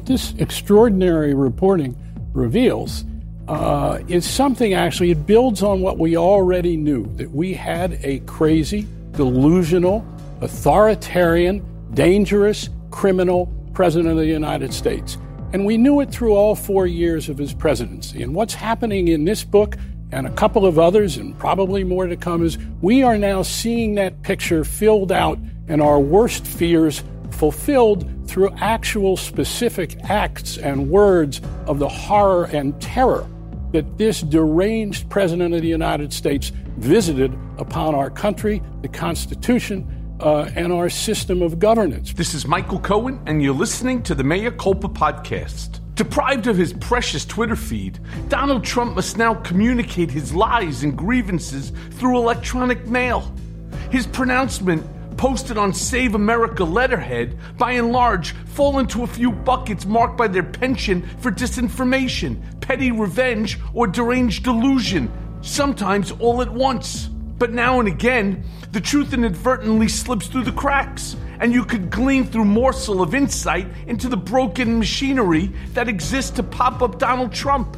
What this extraordinary reporting reveals uh, is something actually, it builds on what we already knew that we had a crazy, delusional, authoritarian, dangerous, criminal president of the United States. And we knew it through all four years of his presidency. And what's happening in this book and a couple of others, and probably more to come, is we are now seeing that picture filled out and our worst fears fulfilled through actual specific acts and words of the horror and terror that this deranged president of the United States visited upon our country, the Constitution, uh, and our system of governance. This is Michael Cohen, and you're listening to the Mea Culpa podcast. Deprived of his precious Twitter feed, Donald Trump must now communicate his lies and grievances through electronic mail. His pronouncement posted on Save America letterhead, by and large, fall into a few buckets marked by their penchant for disinformation, petty revenge, or deranged delusion, sometimes all at once. But now and again, the truth inadvertently slips through the cracks, and you could glean through morsel of insight into the broken machinery that exists to pop up Donald Trump.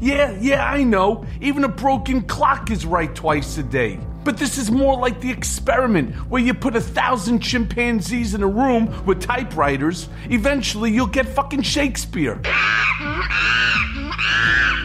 Yeah, yeah, I know. Even a broken clock is right twice a day. But this is more like the experiment where you put a thousand chimpanzees in a room with typewriters. Eventually, you'll get fucking Shakespeare.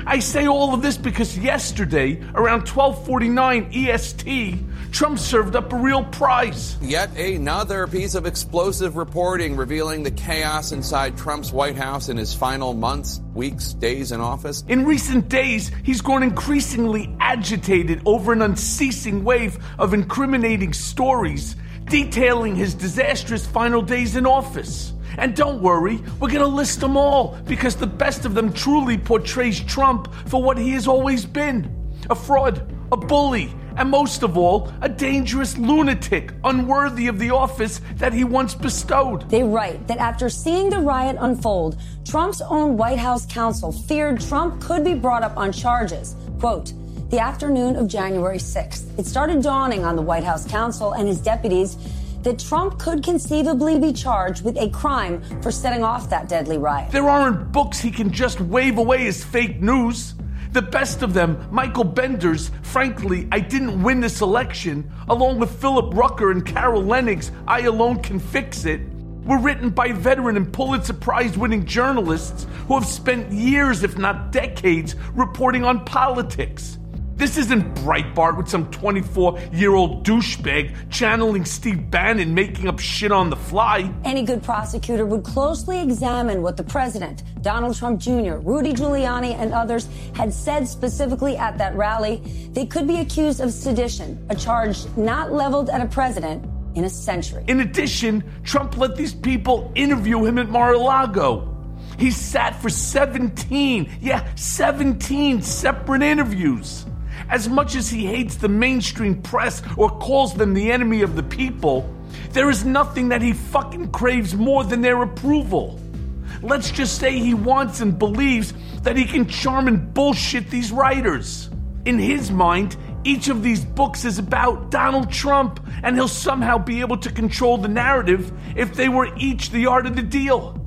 I say all of this because yesterday, around 12:49 EST, Trump served up a real prize. Yet another piece of explosive reporting revealing the chaos inside Trump's White House in his final months, weeks, days in office. In recent days, he's grown increasingly agitated over an unceasing wave of incriminating stories detailing his disastrous final days in office. And don't worry, we're going to list them all because the best of them truly portrays Trump for what he has always been a fraud, a bully, and most of all, a dangerous lunatic unworthy of the office that he once bestowed. They write that after seeing the riot unfold, Trump's own White House counsel feared Trump could be brought up on charges. Quote, the afternoon of January 6th, it started dawning on the White House counsel and his deputies that Trump could conceivably be charged with a crime for setting off that deadly riot. There aren't books he can just wave away as fake news. The best of them, Michael Bender's Frankly, I Didn't Win This Election, along with Philip Rucker and Carol Leonnig, I Alone Can Fix It, were written by veteran and Pulitzer Prize winning journalists who have spent years, if not decades, reporting on politics. This isn't Breitbart with some 24 year old douchebag channeling Steve Bannon making up shit on the fly. Any good prosecutor would closely examine what the president, Donald Trump Jr., Rudy Giuliani, and others had said specifically at that rally. They could be accused of sedition, a charge not leveled at a president in a century. In addition, Trump let these people interview him at Mar a Lago. He sat for 17, yeah, 17 separate interviews. As much as he hates the mainstream press or calls them the enemy of the people, there is nothing that he fucking craves more than their approval. Let's just say he wants and believes that he can charm and bullshit these writers. In his mind, each of these books is about Donald Trump, and he'll somehow be able to control the narrative if they were each the art of the deal.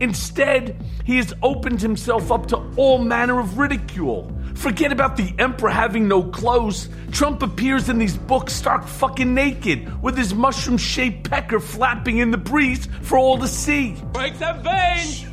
Instead, he has opened himself up to all manner of ridicule. Forget about the emperor having no clothes. Trump appears in these books stark fucking naked, with his mushroom shaped pecker flapping in the breeze for all to see. Break them veins!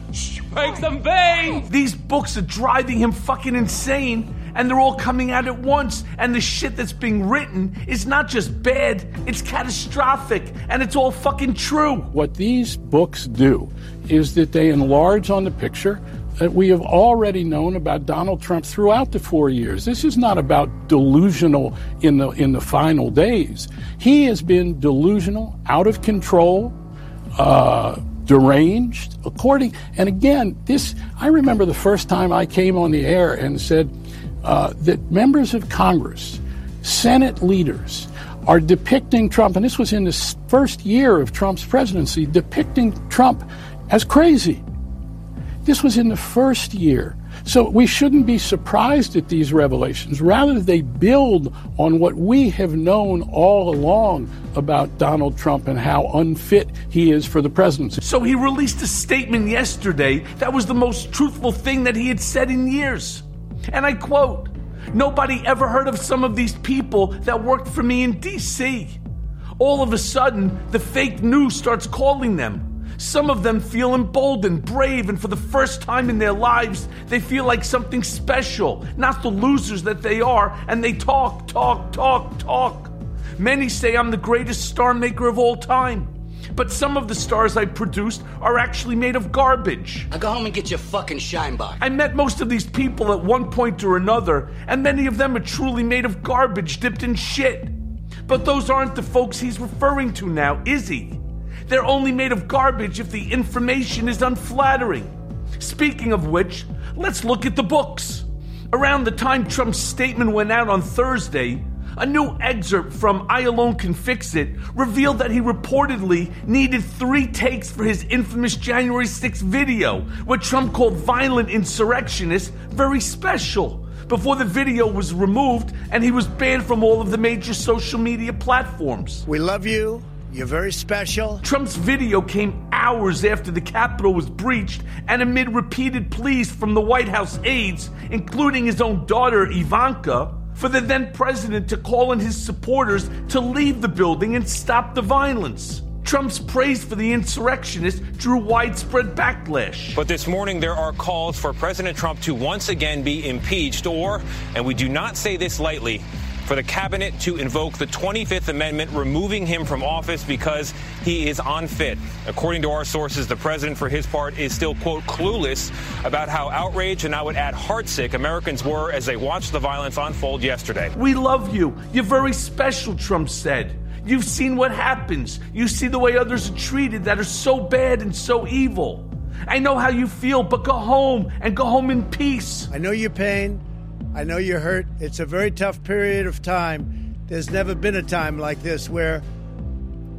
Break them veins! These books are driving him fucking insane, and they're all coming out at once. And the shit that's being written is not just bad, it's catastrophic, and it's all fucking true. What these books do is that they enlarge on the picture that we have already known about Donald Trump throughout the four years. This is not about delusional in the in the final days. He has been delusional, out of control, uh, deranged. According and again, this I remember the first time I came on the air and said uh, that members of Congress, Senate leaders, are depicting Trump, and this was in the first year of Trump's presidency, depicting Trump as crazy this was in the first year. So we shouldn't be surprised at these revelations. Rather, they build on what we have known all along about Donald Trump and how unfit he is for the presidency. So he released a statement yesterday that was the most truthful thing that he had said in years. And I quote, Nobody ever heard of some of these people that worked for me in DC. All of a sudden, the fake news starts calling them. Some of them feel emboldened, brave, and for the first time in their lives, they feel like something special, not the losers that they are, and they talk, talk, talk, talk. Many say I'm the greatest star maker of all time. But some of the stars I produced are actually made of garbage. Now go home and get your fucking shine box. I met most of these people at one point or another, and many of them are truly made of garbage dipped in shit. But those aren't the folks he's referring to now, is he? They're only made of garbage if the information is unflattering. Speaking of which, let's look at the books. Around the time Trump's statement went out on Thursday, a new excerpt from I Alone Can Fix It revealed that he reportedly needed three takes for his infamous January 6th video, what Trump called violent insurrectionists, very special, before the video was removed and he was banned from all of the major social media platforms. We love you. You're very special. Trump's video came hours after the Capitol was breached and amid repeated pleas from the White House aides, including his own daughter Ivanka, for the then president to call on his supporters to leave the building and stop the violence. Trump's praise for the insurrectionists drew widespread backlash. But this morning, there are calls for President Trump to once again be impeached, or, and we do not say this lightly, for the cabinet to invoke the 25th Amendment, removing him from office because he is unfit. According to our sources, the president, for his part, is still, quote, clueless about how outraged and I would add heartsick Americans were as they watched the violence unfold yesterday. We love you. You're very special, Trump said. You've seen what happens. You see the way others are treated that are so bad and so evil. I know how you feel, but go home and go home in peace. I know your pain. I know you're hurt. It's a very tough period of time. There's never been a time like this where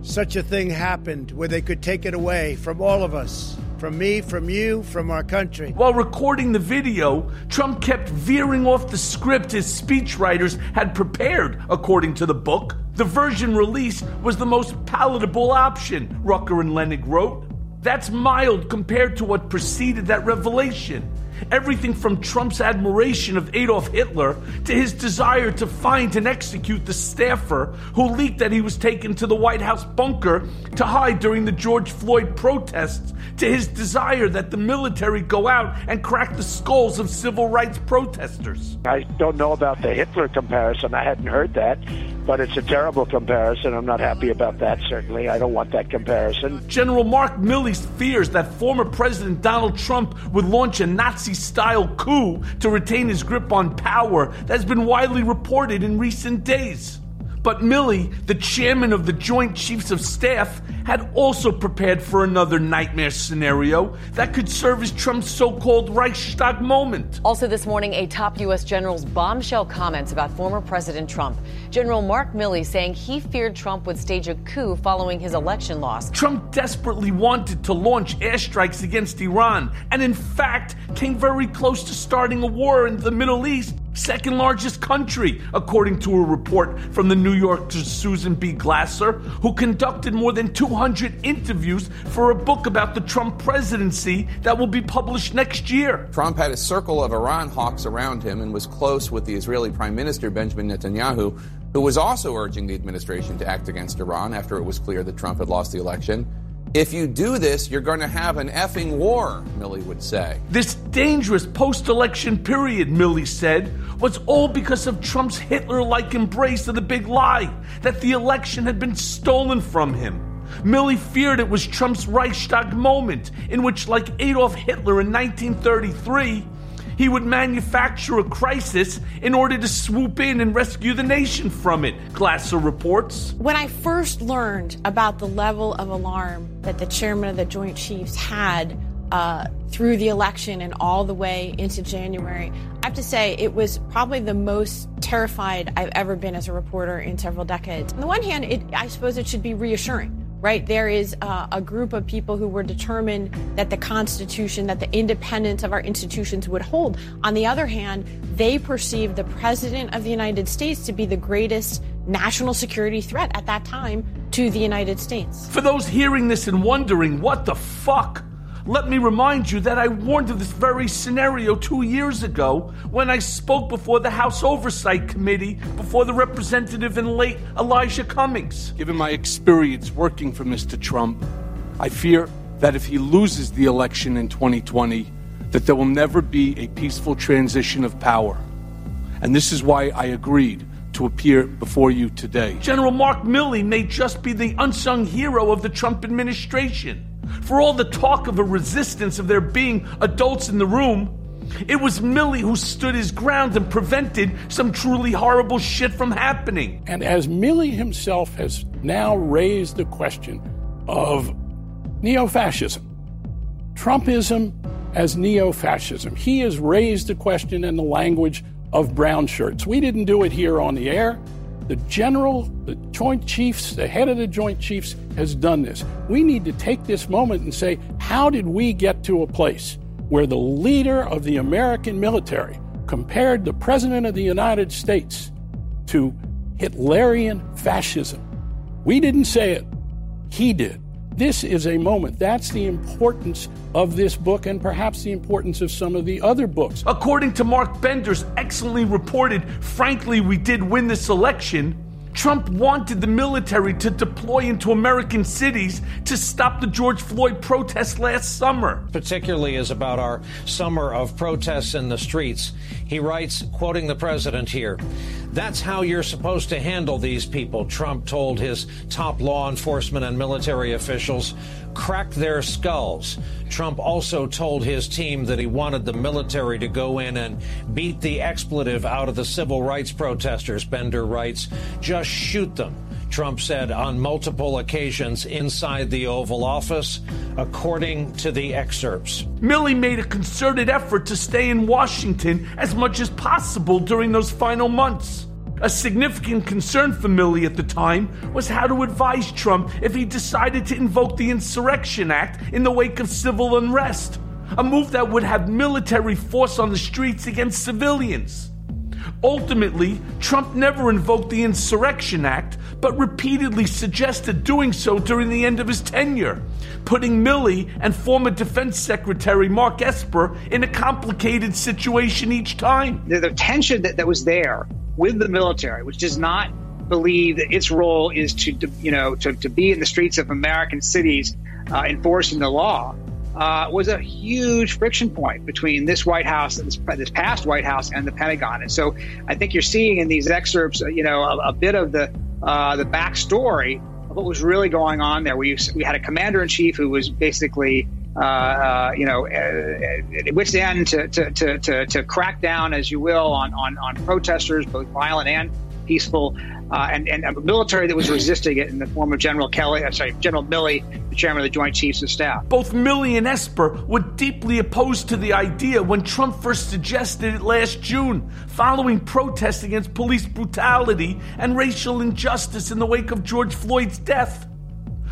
such a thing happened, where they could take it away from all of us. From me, from you, from our country. While recording the video, Trump kept veering off the script his speechwriters had prepared, according to the book. The version released was the most palatable option, Rucker and Leonnig wrote. That's mild compared to what preceded that revelation. Everything from Trump's admiration of Adolf Hitler to his desire to find and execute the staffer who leaked that he was taken to the White House bunker to hide during the George Floyd protests to his desire that the military go out and crack the skulls of civil rights protesters. I don't know about the Hitler comparison. I hadn't heard that, but it's a terrible comparison. I'm not happy about that, certainly. I don't want that comparison. General Mark Milley's fears that former President Donald Trump would launch a Nazi style coup to retain his grip on power that has been widely reported in recent days. But Milley, the chairman of the Joint Chiefs of Staff, had also prepared for another nightmare scenario that could serve as Trump's so called Reichstag moment. Also, this morning, a top U.S. general's bombshell comments about former President Trump. General Mark Milley saying he feared Trump would stage a coup following his election loss. Trump desperately wanted to launch airstrikes against Iran, and in fact, came very close to starting a war in the Middle East second largest country, according to a report from the New Yorker's Susan B. Glasser, who conducted more than 200 interviews for a book about the Trump presidency that will be published next year. Trump had a circle of Iran hawks around him and was close with the Israeli Prime Minister Benjamin Netanyahu, who was also urging the administration to act against Iran after it was clear that Trump had lost the election. If you do this, you're going to have an effing war, Milley would say. This dangerous post election period, Milley said, was all because of Trump's Hitler like embrace of the big lie that the election had been stolen from him. Milley feared it was Trump's Reichstag moment, in which, like Adolf Hitler in 1933, he would manufacture a crisis in order to swoop in and rescue the nation from it, Glasser reports. When I first learned about the level of alarm that the chairman of the Joint Chiefs had uh, through the election and all the way into January, I have to say it was probably the most terrified I've ever been as a reporter in several decades. On the one hand, it, I suppose it should be reassuring right? There is uh, a group of people who were determined that the Constitution, that the independence of our institutions would hold. On the other hand, they perceived the President of the United States to be the greatest national security threat at that time to the United States. For those hearing this and wondering, what the fuck? Let me remind you that I warned of this very scenario two years ago when I spoke before the House Oversight Committee before the representative and late Elijah Cummings. Given my experience working for Mr. Trump, I fear that if he loses the election in 2020, that there will never be a peaceful transition of power. And this is why I agreed to appear before you today. General Mark Milley may just be the unsung hero of the Trump administration. For all the talk of a resistance of there being adults in the room, it was Milley who stood his ground and prevented some truly horrible shit from happening. And as Milley himself has now raised the question of neo fascism, Trumpism as neo fascism, he has raised the question in the language of brown shirts. We didn't do it here on the air. The general, the Joint Chiefs, the head of the Joint Chiefs has done this. We need to take this moment and say, how did we get to a place where the leader of the American military compared the President of the United States to Hitlerian fascism? We didn't say it, he did. This is a moment. That's the importance of this book and perhaps the importance of some of the other books. According to Mark Bender's excellently reported, frankly, we did win this election. Trump wanted the military to deploy into American cities to stop the George Floyd protests last summer. Particularly is about our summer of protests in the streets. He writes, quoting the president here, that's how you're supposed to handle these people, Trump told his top law enforcement and military officials. Crack their skulls. Trump also told his team that he wanted the military to go in and beat the expletive out of the civil rights protesters, Bender writes. Just shoot them. Trump said on multiple occasions inside the Oval Office, according to the excerpts. Milley made a concerted effort to stay in Washington as much as possible during those final months. A significant concern for Milley at the time was how to advise Trump if he decided to invoke the Insurrection Act in the wake of civil unrest, a move that would have military force on the streets against civilians. Ultimately, Trump never invoked the Insurrection Act, but repeatedly suggested doing so during the end of his tenure, putting Milley and former Defense Secretary Mark Esper in a complicated situation each time. The, the tension that, that was there with the military, which does not believe that its role is to, you know, to, to be in the streets of American cities uh, enforcing the law, uh, was a huge friction point between this White House, this, this past White House, and the Pentagon. And so I think you're seeing in these excerpts, you know, a, a bit of the uh, the backstory of what was really going on there. We we had a commander in chief who was basically. Uh, uh, you know, at which end to, to, to, to, crack down, as you will, on, on, on protesters, both violent and peaceful, uh, and, and a military that was resisting it in the form of General Kelly, uh, sorry, General Milley, the chairman of the Joint Chiefs of Staff. Both Milley and Esper were deeply opposed to the idea when Trump first suggested it last June, following protests against police brutality and racial injustice in the wake of George Floyd's death.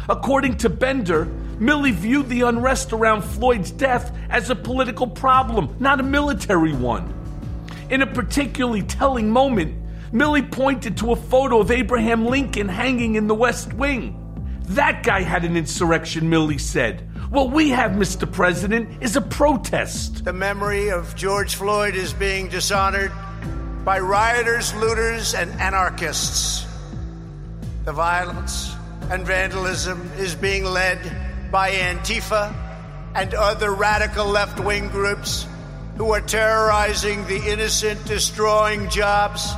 According to Bender, Milley viewed the unrest around Floyd's death as a political problem, not a military one. In a particularly telling moment, Milley pointed to a photo of Abraham Lincoln hanging in the West Wing. That guy had an insurrection, Milley said. What we have, Mr. President, is a protest. The memory of George Floyd is being dishonored by rioters, looters, and anarchists. The violence and vandalism is being led by Antifa and other radical left wing groups who are terrorizing the innocent, destroying jobs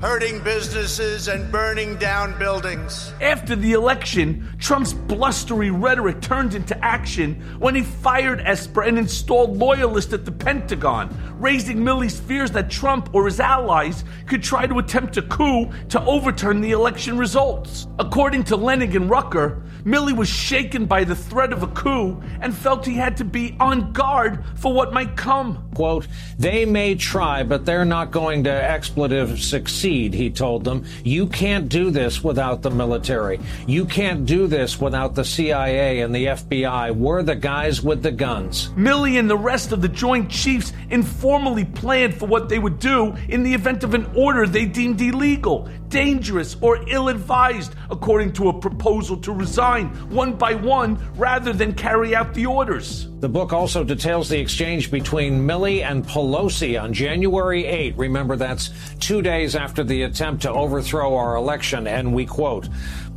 hurting businesses and burning down buildings. After the election, Trump's blustery rhetoric turned into action when he fired Esper and installed loyalists at the Pentagon, raising Milley's fears that Trump or his allies could try to attempt a coup to overturn the election results. According to Leonnig and Rucker, Milley was shaken by the threat of a coup and felt he had to be on guard for what might come. Quote, they may try, but they're not going to expletive succeed succeed, he told them. You can't do this without the military. You can't do this without the CIA and the FBI. We're the guys with the guns. Milley and the rest of the Joint Chiefs informally planned for what they would do in the event of an order they deemed illegal, dangerous, or ill advised, according to a proposal to resign one by one rather than carry out the orders. The book also details the exchange between Milley and Pelosi on January 8. Remember, that's two days after the attempt to overthrow our election. And we quote,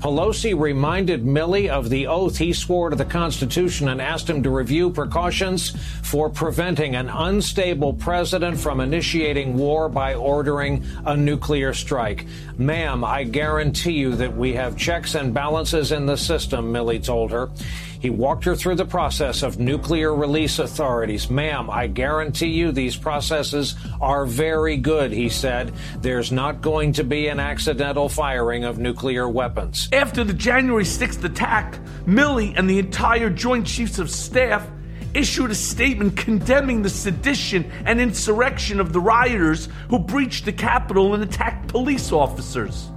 Pelosi reminded Milley of the oath he swore to the Constitution and asked him to review precautions for preventing an unstable president from initiating war by ordering a nuclear strike. Ma'am, I guarantee you that we have checks and balances in the system, Milley told her. He walked her through the process of nuclear release authorities. Ma'am, I guarantee you these processes are very good, he said. There's not going to be an accidental firing of nuclear weapons. After the January 6th attack, Milley and the entire Joint Chiefs of Staff issued a statement condemning the sedition and insurrection of the rioters who breached the Capitol and attacked police officers.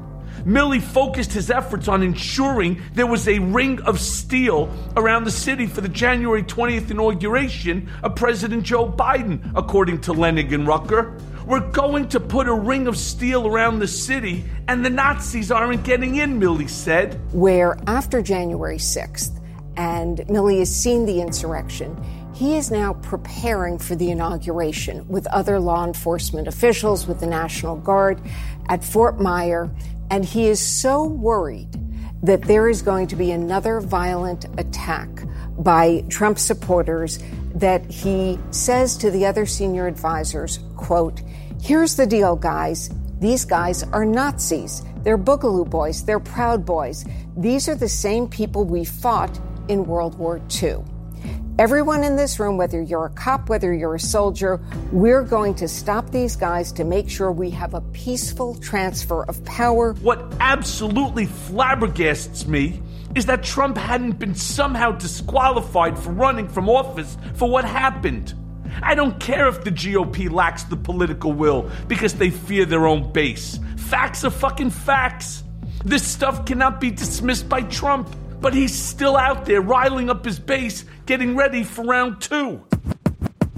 Milley focused his efforts on ensuring there was a ring of steel around the city for the January 20th inauguration of President Joe Biden, according to Leonnig and Rucker. We're going to put a ring of steel around the city, and the Nazis aren't getting in, Milley said. Where after January 6th, and Milley has seen the insurrection, he is now preparing for the inauguration with other law enforcement officials, with the National Guard at Fort Myer. And he is so worried that there is going to be another violent attack by Trump supporters that he says to the other senior advisors, quote, here's the deal, guys. These guys are Nazis. They're Boogaloo boys. They're Proud Boys. These are the same people we fought in World War II. Everyone in this room, whether you're a cop, whether you're a soldier, we're going to stop these guys to make sure we have a peaceful transfer of power. What absolutely flabbergasts me is that Trump hadn't been somehow disqualified for running from office for what happened. I don't care if the GOP lacks the political will because they fear their own base. Facts are fucking facts. This stuff cannot be dismissed by Trump but he's still out there riling up his base, getting ready for round two.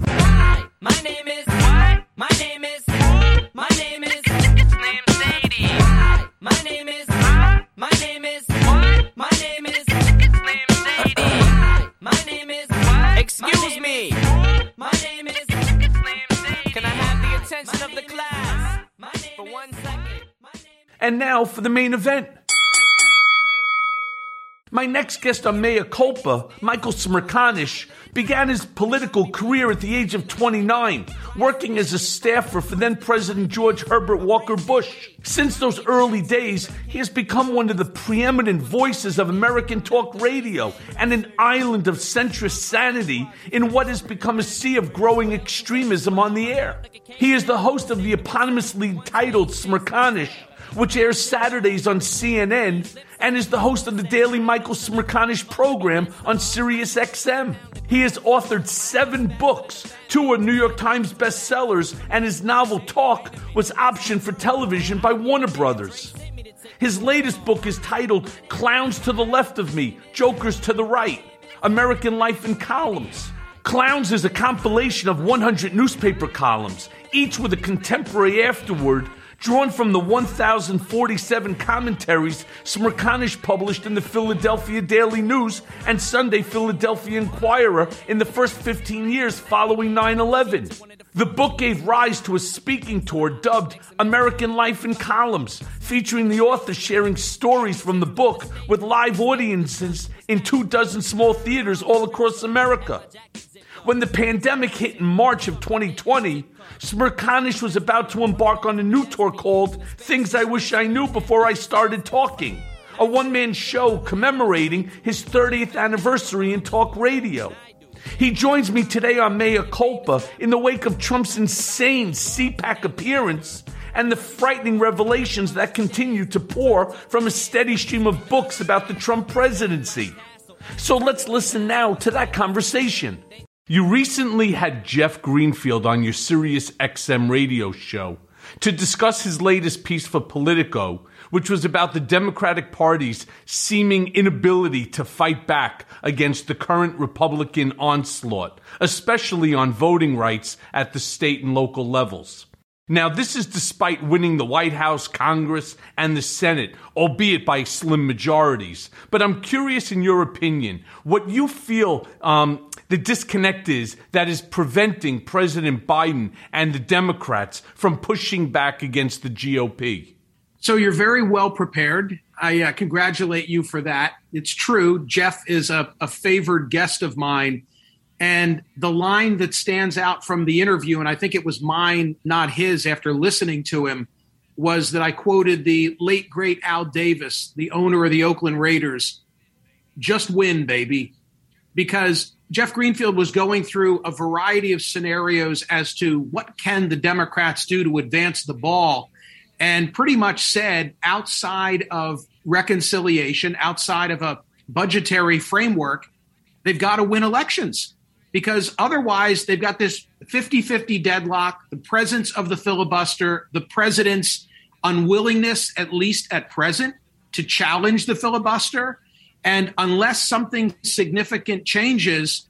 Hi, my name is. What? My name is. My name is. It's named Sadie. Hi, my name is. My name is. What? My name is. It's named Sadie. Hi, my name is. What? Excuse me. My name is. It's named Sadie. Can I have the attention of the class for one second? And now for the main event. My next guest on Mea Culpa, Michael Smerconish, began his political career at the age of 29, working as a staffer for then President George Herbert Walker Bush. Since those early days, he has become one of the preeminent voices of American talk radio and an island of centrist sanity in what has become a sea of growing extremism on the air. He is the host of the eponymously titled Smerconish which airs Saturdays on CNN, and is the host of the daily Michael Smerconish program on Sirius XM. He has authored seven books, two are New York Times bestsellers, and his novel Talk was optioned for television by Warner Brothers. His latest book is titled Clowns to the Left of Me, Jokers to the Right American Life in Columns. Clowns is a compilation of 100 newspaper columns, each with a contemporary afterword drawn from the 1,047 commentaries Smerconish published in the Philadelphia Daily News and Sunday Philadelphia Inquirer in the first 15 years following 9 11. The book gave rise to a speaking tour dubbed American Life in Columns, featuring the author sharing stories from the book with live audiences in two dozen small theaters all across America. When the pandemic hit in March of 2020, Smerconish was about to embark on a new tour called Things I Wish I Knew Before I Started Talking, a one man show commemorating his 30th anniversary in talk radio. He joins me today on Mea Culpa in the wake of Trump's insane CPAC appearance and the frightening revelations that continue to pour from a steady stream of books about the Trump presidency. So let's listen now to that conversation. You recently had Jeff Greenfield on your Sirius XM radio show. to discuss his latest piece for Politico, which was about the Democratic Party's seeming inability to fight back against the current Republican onslaught, especially on voting rights at the state and local levels. Now, this is despite winning the White House, Congress, and the Senate, albeit by slim majorities. But I'm curious, in your opinion, what you feel um, the disconnect is that is preventing President Biden and the Democrats from pushing back against the GOP. So you're very well prepared. I uh, congratulate you for that. It's true. Jeff is a, a favored guest of mine and the line that stands out from the interview, and I think it was mine, not his, after listening to him, was that I quoted the late, great Al Davis, the owner of the Oakland Raiders just win, baby. Because Jeff Greenfield was going through a variety of scenarios as to what can the Democrats do to advance the ball and pretty much said outside of reconciliation, outside of a budgetary framework, they've got to win elections because otherwise they've got this 50 50 deadlock, the presence of the filibuster, the president's unwillingness, at least at present, to challenge the filibuster. And unless something significant changes,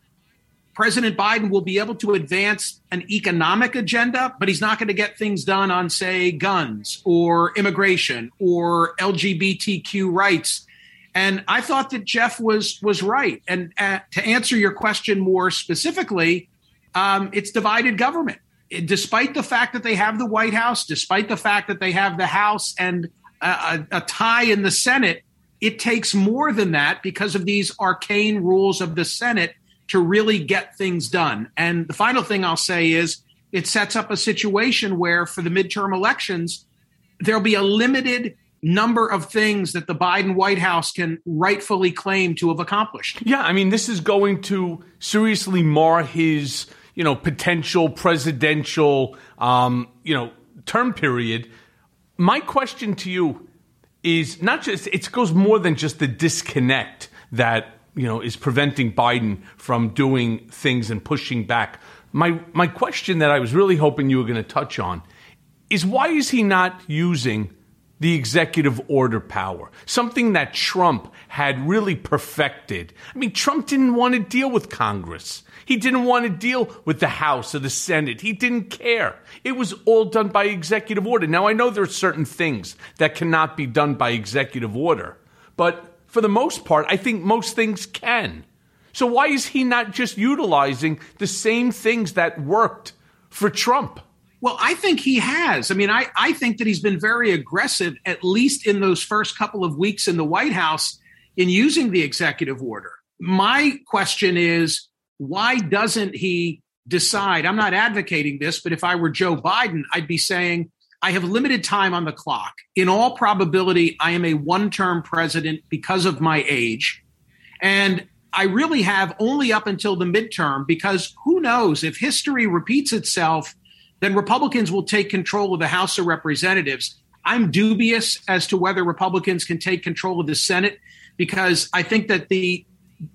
President Biden will be able to advance an economic agenda, but he's not going to get things done on, say, guns or immigration or LGBTQ rights and I thought that Jeff was was right. And uh, to answer your question more specifically, um, it's divided government. It, despite the fact that they have the White House, despite the fact that they have the House and a, a tie in the Senate, it takes more than that because of these arcane rules of the Senate to really get things done. And the final thing I'll say is it sets up a situation where for the midterm elections, there'll be a limited number of things that the Biden White House can rightfully claim to have accomplished. Yeah, I mean, this is going to seriously mar his, you know, potential presidential, um, you know, term period. My question to you is not just it goes more than just the disconnect that you know is preventing Biden from doing things and pushing back. My my question that I was really hoping you were going to touch on is why is he not using the executive order power, something that Trump had really perfected. I mean, Trump didn't want to deal with Congress. He didn't want to deal with the House or the Senate. He didn't care. It was all done by executive order. Now, I know there are certain things that cannot be done by executive order, but for the most part, I think most things can. So, why is he not just utilizing the same things that worked for Trump? Well, I think he has. I mean, I, I think that he's been very aggressive, at least in those first couple of weeks in the White House, in using the executive order. My question is why doesn't he decide? I'm not advocating this, but if I were Joe Biden, I'd be saying, I have limited time on the clock. In all probability, I am a one term president because of my age. And I really have only up until the midterm because who knows if history repeats itself then Republicans will take control of the House of Representatives. I'm dubious as to whether Republicans can take control of the Senate because I think that the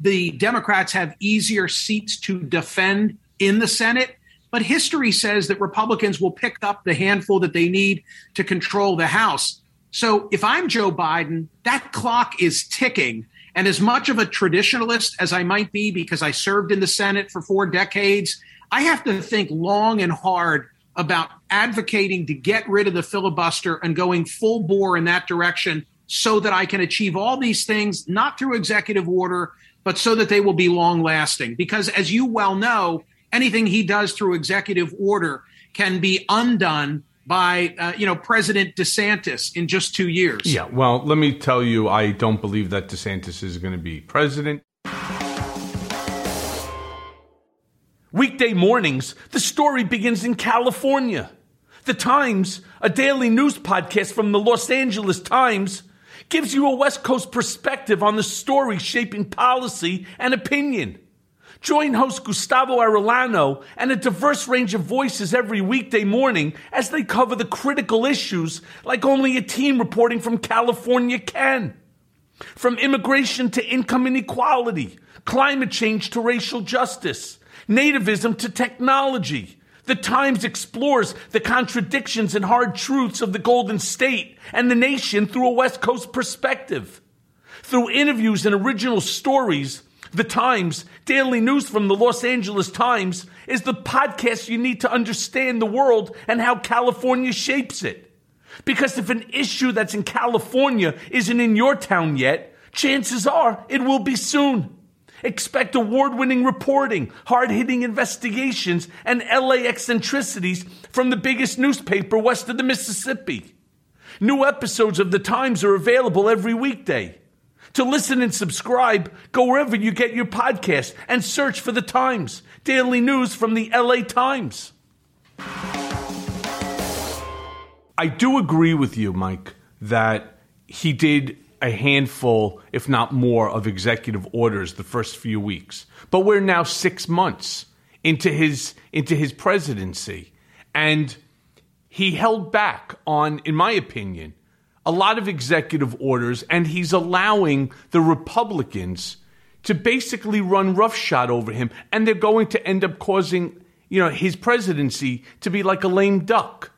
the Democrats have easier seats to defend in the Senate. But history says that Republicans will pick up the handful that they need to control the House. So if I'm Joe Biden, that clock is ticking. And as much of a traditionalist as I might be, because I served in the Senate for four decades, I have to think long and hard about advocating to get rid of the filibuster and going full bore in that direction so that I can achieve all these things, not through executive order, but so that they will be long lasting. Because as you well know, anything he does through executive order can be undone by uh, you know President DeSantis in just two years. Yeah, well, let me tell you, I don't believe that DeSantis is going to be president. Weekday mornings, the story begins in California. The Times, a daily news podcast from the Los Angeles Times, gives you a West Coast perspective on the story shaping policy and opinion. Join host Gustavo Arellano and a diverse range of voices every weekday morning as they cover the critical issues like only a team reporting from California can. From immigration to income inequality, climate change to racial justice, nativism to technology, The Times explores the contradictions and hard truths of the Golden State and the nation through a West Coast perspective. Through interviews and original stories, The Times, daily news from the Los Angeles Times, is the podcast you need to understand the world and how California shapes it. Because if an issue that's in California isn't in your town yet, chances are it will be soon. Expect award winning reporting, hard hitting investigations, and LA eccentricities from the biggest newspaper west of the Mississippi. New episodes of The Times are available every weekday. To listen and subscribe, go wherever you get your podcast and search for The Times, daily news from the LA Times. I do agree with you, Mike, that he did a handful, if not more, of executive orders the first few weeks. But we're now six months into his into his presidency, and he held back on, in my opinion, a lot of executive orders, and he's allowing the Republicans to basically run roughshod over him, and they're going to end up causing, you know, his presidency to be like a lame duck.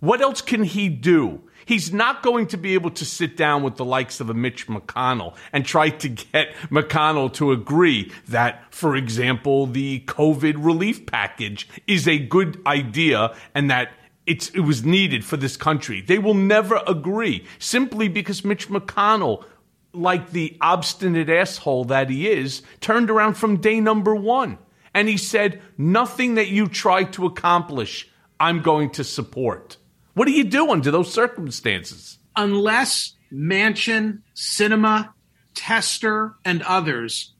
What else can he do? He's not going to be able to sit down with the likes of a Mitch McConnell and try to get McConnell to agree that, for example, the COVID relief package is a good idea and that it's, it was needed for this country. They will never agree simply because Mitch McConnell, like the obstinate asshole that he is, turned around from day number one. And he said, Nothing that you try to accomplish, I'm going to support. What are you do under those circumstances? Unless Manchin, Sinema, Tester, and others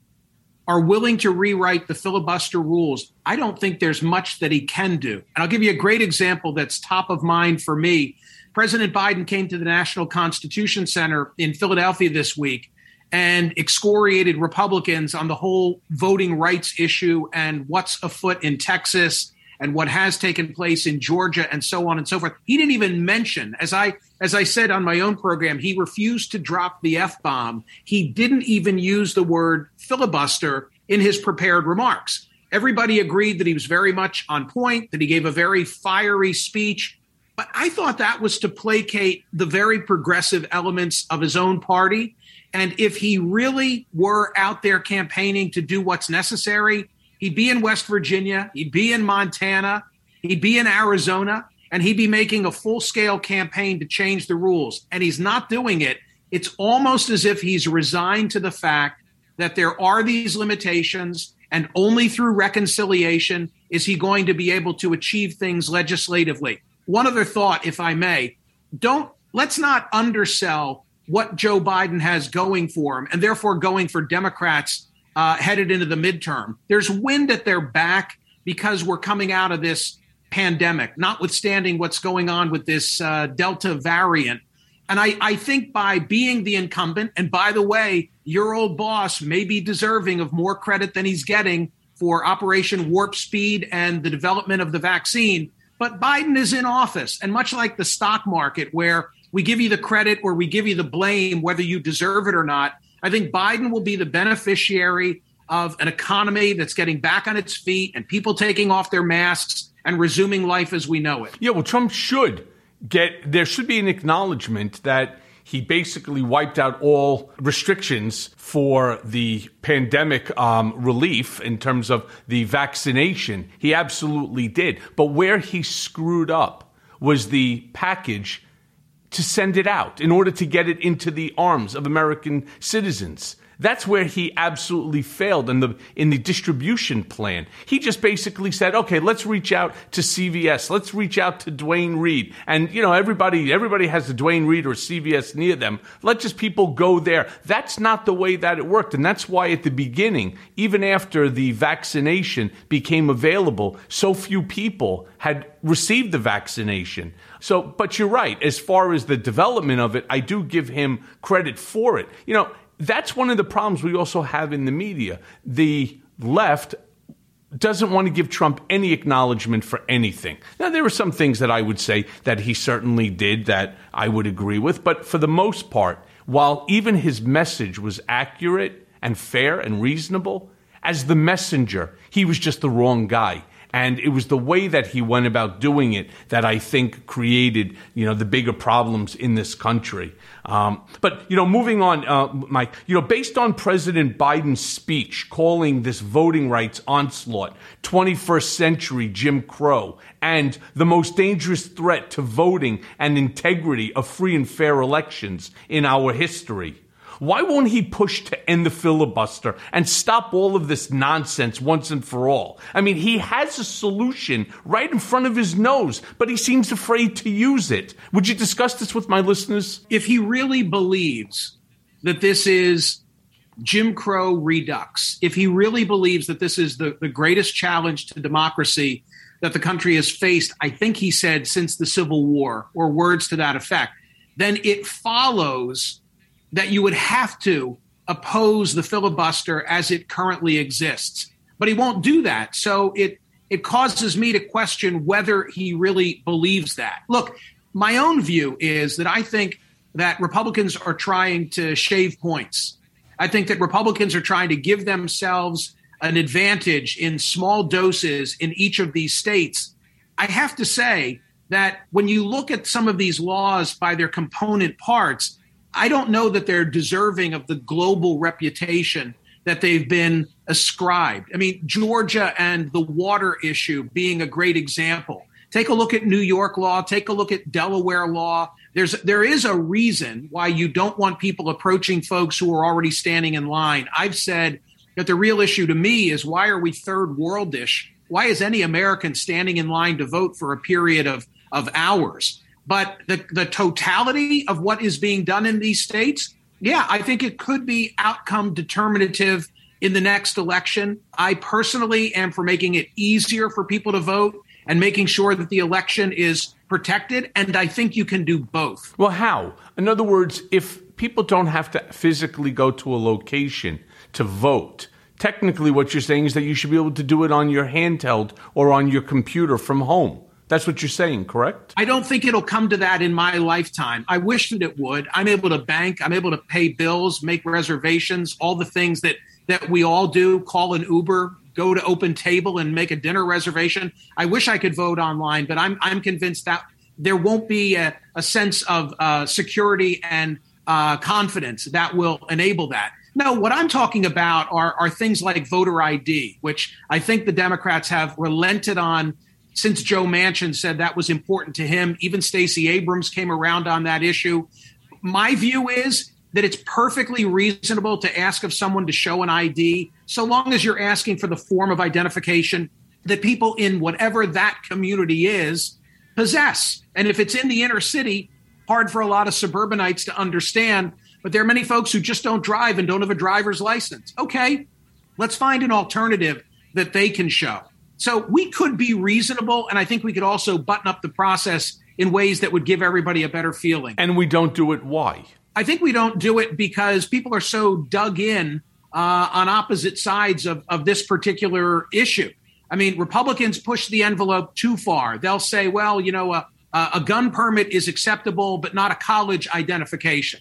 are willing to rewrite the filibuster rules, I don't think there's much that he can do. And I'll give you a great example that's top of mind for me. President Biden came to the National Constitution Center in Philadelphia this week and excoriated Republicans on the whole voting rights issue and what's afoot in Texas and what has taken place in Georgia and so on and so forth. He didn't even mention, as I as I said on my own program, he refused to drop the F bomb. He didn't even use the word filibuster in his prepared remarks. Everybody agreed that he was very much on point, that he gave a very fiery speech. But I thought that was to placate the very progressive elements of his own party. And if he really were out there campaigning to do what's necessary, He'd be in West Virginia, he'd be in Montana, he'd be in Arizona, and he'd be making a full scale campaign to change the rules. And he's not doing it. It's almost as if he's resigned to the fact that there are these limitations, and only through reconciliation is he going to be able to achieve things legislatively. One other thought, if I may, don't let's not undersell what Joe Biden has going for him and therefore going for Democrats uh, headed into the midterm. There's wind at their back because we're coming out of this pandemic, notwithstanding what's going on with this uh, Delta variant. And I, I think by being the incumbent, and by the way, your old boss may be deserving of more credit than he's getting for Operation Warp Speed and the development of the vaccine. But Biden is in office. And much like the stock market, where we give you the credit or we give you the blame, whether you deserve it or not, I think Biden will be the beneficiary of an economy that's getting back on its feet and people taking off their masks and resuming life as we know it. Yeah, well, Trump should get, there should be an acknowledgement that he basically wiped out all restrictions for the pandemic um, relief in terms of the vaccination. He absolutely did. But where he screwed up was the package to send it out in order to get it into the arms of American citizens. That's where he absolutely failed in the in the distribution plan. He just basically said, "Okay, let's reach out to CVS. Let's reach out to Duane Reade." And you know, everybody everybody has a Duane Reade or CVS near them. Let just people go there. That's not the way that it worked, and that's why at the beginning, even after the vaccination became available, so few people had received the vaccination. So, but you're right. As far as the development of it, I do give him credit for it. You know, that's one of the problems we also have in the media. The left doesn't want to give Trump any acknowledgement for anything. Now, there are some things that I would say that he certainly did that I would agree with, but for the most part, while even his message was accurate and fair and reasonable, as the messenger, he was just the wrong guy. And it was the way that he went about doing it that I think created, you know, the bigger problems in this country. Um, but, you know, moving on, uh, Mike, you know, based on President Biden's speech calling this voting rights onslaught 21st century Jim Crow and the most dangerous threat to voting and integrity of free and fair elections in our history. Why won't he push to end the filibuster and stop all of this nonsense once and for all? I mean, he has a solution right in front of his nose, but he seems afraid to use it. Would you discuss this with my listeners? If he really believes that this is Jim Crow redux, if he really believes that this is the, the greatest challenge to democracy that the country has faced, I think he said since the Civil War, or words to that effect, then it follows that you would have to oppose the filibuster as it currently exists. But he won't do that. So it it causes me to question whether he really believes that. Look, my own view is that I think that Republicans are trying to shave points. I think that Republicans are trying to give themselves an advantage in small doses in each of these states. I have to say that when you look at some of these laws by their component parts, I don't know that they're deserving of the global reputation that they've been ascribed. I mean, Georgia and the water issue being a great example. Take a look at New York law, take a look at Delaware law. There's there is a reason why you don't want people approaching folks who are already standing in line. I've said that the real issue to me is why are we third worldish? Why is any American standing in line to vote for a period of of hours? But the, the totality of what is being done in these states, yeah, I think it could be outcome determinative in the next election. I personally am for making it easier for people to vote and making sure that the election is protected. And I think you can do both. Well, how? In other words, if people don't have to physically go to a location to vote, technically what you're saying is that you should be able to do it on your handheld or on your computer from home. That's what you're saying, correct? I don't think it'll come to that in my lifetime. I wish that it would. I'm able to bank, I'm able to pay bills, make reservations, all the things that that we all do, call an Uber, go to Open Table and make a dinner reservation. I wish I could vote online, but I'm I'm convinced that there won't be a, a sense of uh, security and uh, confidence that will enable that. No, what I'm talking about are, are things like voter ID, which I think the Democrats have relented on since Joe Manchin said that was important to him. Even Stacey Abrams came around on that issue. My view is that it's perfectly reasonable to ask of someone to show an ID, so long as you're asking for the form of identification that people in whatever that community is possess. And if it's in the inner city, hard for a lot of suburbanites to understand, but there are many folks who just don't drive and don't have a driver's license. Okay, let's find an alternative that they can show. So we could be reasonable, and I think we could also button up the process in ways that would give everybody a better feeling. And we don't do it. Why? I think we don't do it because people are so dug in uh, on opposite sides of, of this particular issue. I mean, Republicans push the envelope too far. They'll say, well, you know, a, a gun permit is acceptable, but not a college identification.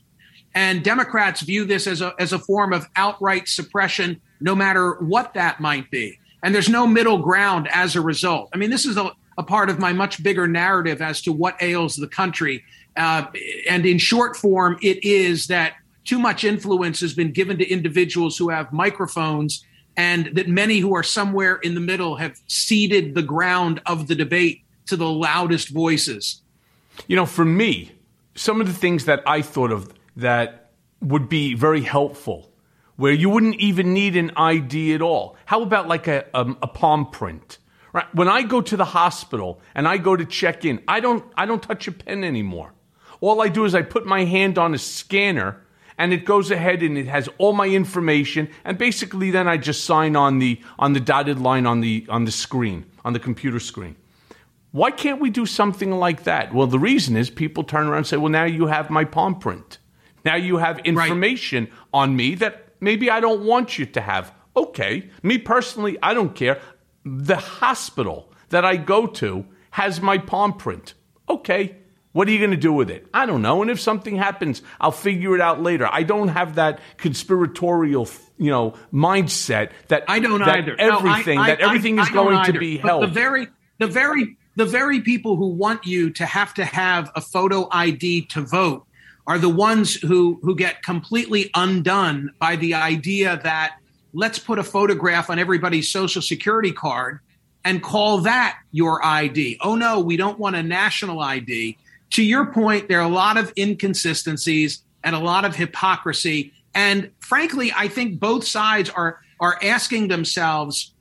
And Democrats view this as a, as a form of outright suppression, no matter what that might be and there's no middle ground as a result. I mean, this is a, a part of my much bigger narrative as to what ails the country. Uh, and in short form, it is that too much influence has been given to individuals who have microphones, and that many who are somewhere in the middle have ceded the ground of the debate to the loudest voices. You know, for me, some of the things that I thought of that would be very helpful where you wouldn't even need an ID at all. How about like a, a, a palm print? Right? When I go to the hospital and I go to check in, I don't, I don't touch a pen anymore. All I do is I put my hand on a scanner and it goes ahead and it has all my information and basically then I just sign on the on the dotted line on the on the screen, on the computer screen. Why can't we do something like that? Well, the reason is people turn around and say, "Well, now you have my palm print. Now you have information right. on me that maybe I don't want you to have. Okay, me personally, I don't care. The hospital that I go to has my palm print. Okay, What are you going to do with it? I don't know. And if something happens, I'll figure it out later. I don't have that conspiratorial, you know, mindset that I don't that either. No, Everything I- that I- everything I is going to be But held. The very, the very, the very people who want you to have to have a photo ID to vote are the ones who who get completely undone by the idea that let's put a photograph on everybody's social security card and call that your ID. Oh no, we don't want a national ID. To your point, there are a lot of inconsistencies and a lot of hypocrisy. And frankly, I think both sides are are asking themselves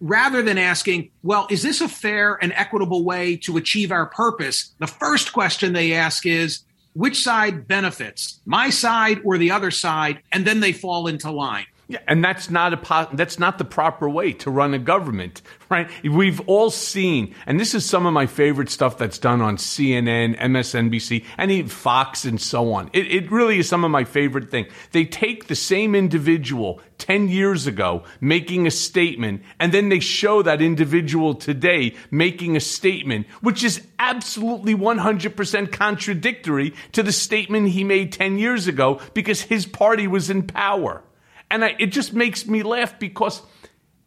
rather than asking, well, is this a fair and equitable way to achieve our purpose? The first question they ask is, which side benefits, my side or the other side? And then they fall into line. Yeah, and that's not a that's not the proper way to run a government, right? We've all seen, and this is some of my favorite stuff that's done on CNN, MSNBC, and even Fox, and so on. It, it really is some of my favorite thing. They take the same individual ten years ago making a statement, and then they show that individual today making a statement, which is absolutely one hundred percent contradictory to the statement he made ten years ago because his party was in power. And I, it just makes me laugh because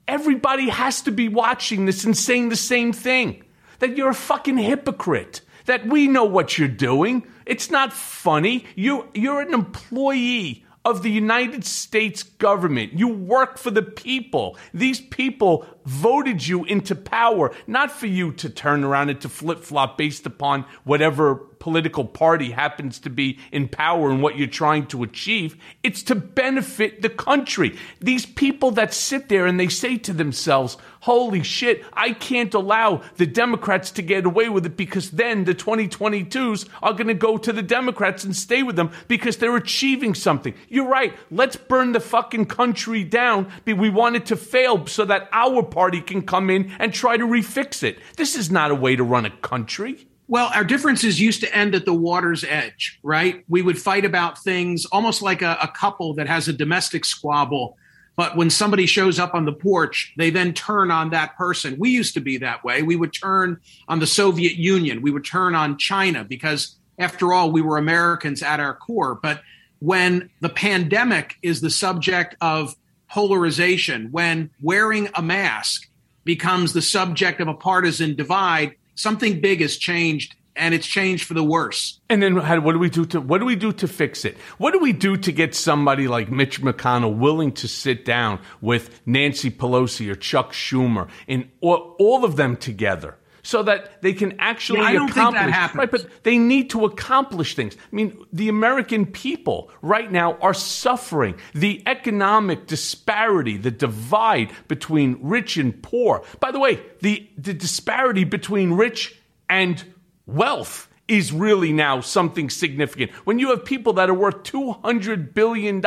everybody has to be watching this and saying the same thing that you're a fucking hypocrite, that we know what you're doing. It's not funny. You, you're an employee of the United States government. You work for the people. These people voted you into power, not for you to turn around and to flip flop based upon whatever political party happens to be in power and what you're trying to achieve. It's to benefit the country. These people that sit there and they say to themselves, holy shit, I can't allow the Democrats to get away with it because then the 2022s are going to go to the Democrats and stay with them because they're achieving something. You're right. Let's burn the fucking country down. We want it to fail so that our party can come in and try to refix it. This is not a way to run a country. Well, our differences used to end at the water's edge, right? We would fight about things almost like a, a couple that has a domestic squabble. But when somebody shows up on the porch, they then turn on that person. We used to be that way. We would turn on the Soviet Union. We would turn on China because, after all, we were Americans at our core. But when the pandemic is the subject of polarization, when wearing a mask becomes the subject of a partisan divide, something big has changed and it's changed for the worse. And then what do we do to what do we do to fix it? What do we do to get somebody like Mitch McConnell willing to sit down with Nancy Pelosi or Chuck Schumer and all, all of them together? So that they can actually Yeah, I don't think that accomplish, happens. right? But they need to accomplish things. I mean, the American people right now are suffering the economic disparity, the divide between rich and poor. By the way, the, the disparity between rich and wealth is really now something significant. When you have people that are worth $200 billion,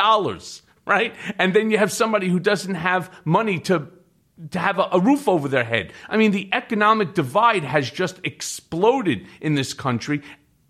right? And then you have somebody who doesn't have money to to have a, a roof over their head. I mean, the economic divide has just exploded in this country,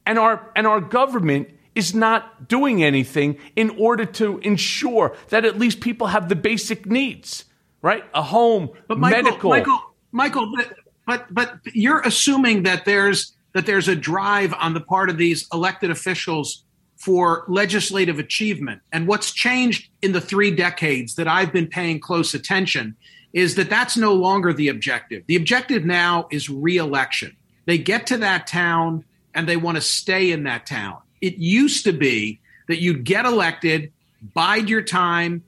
and our and our government is not doing anything in order to ensure that at least people have the basic needs, right? A home, But Michael, medical. Michael, Michael, but, but but you're assuming that there's that there's a drive on the part of these elected officials for legislative achievement. And what's changed in the three decades that I've been paying close attention is that that's no longer the objective. The objective now is reelection. They get to that town and they want to stay in that town. It used to be that you'd get elected, bide your time,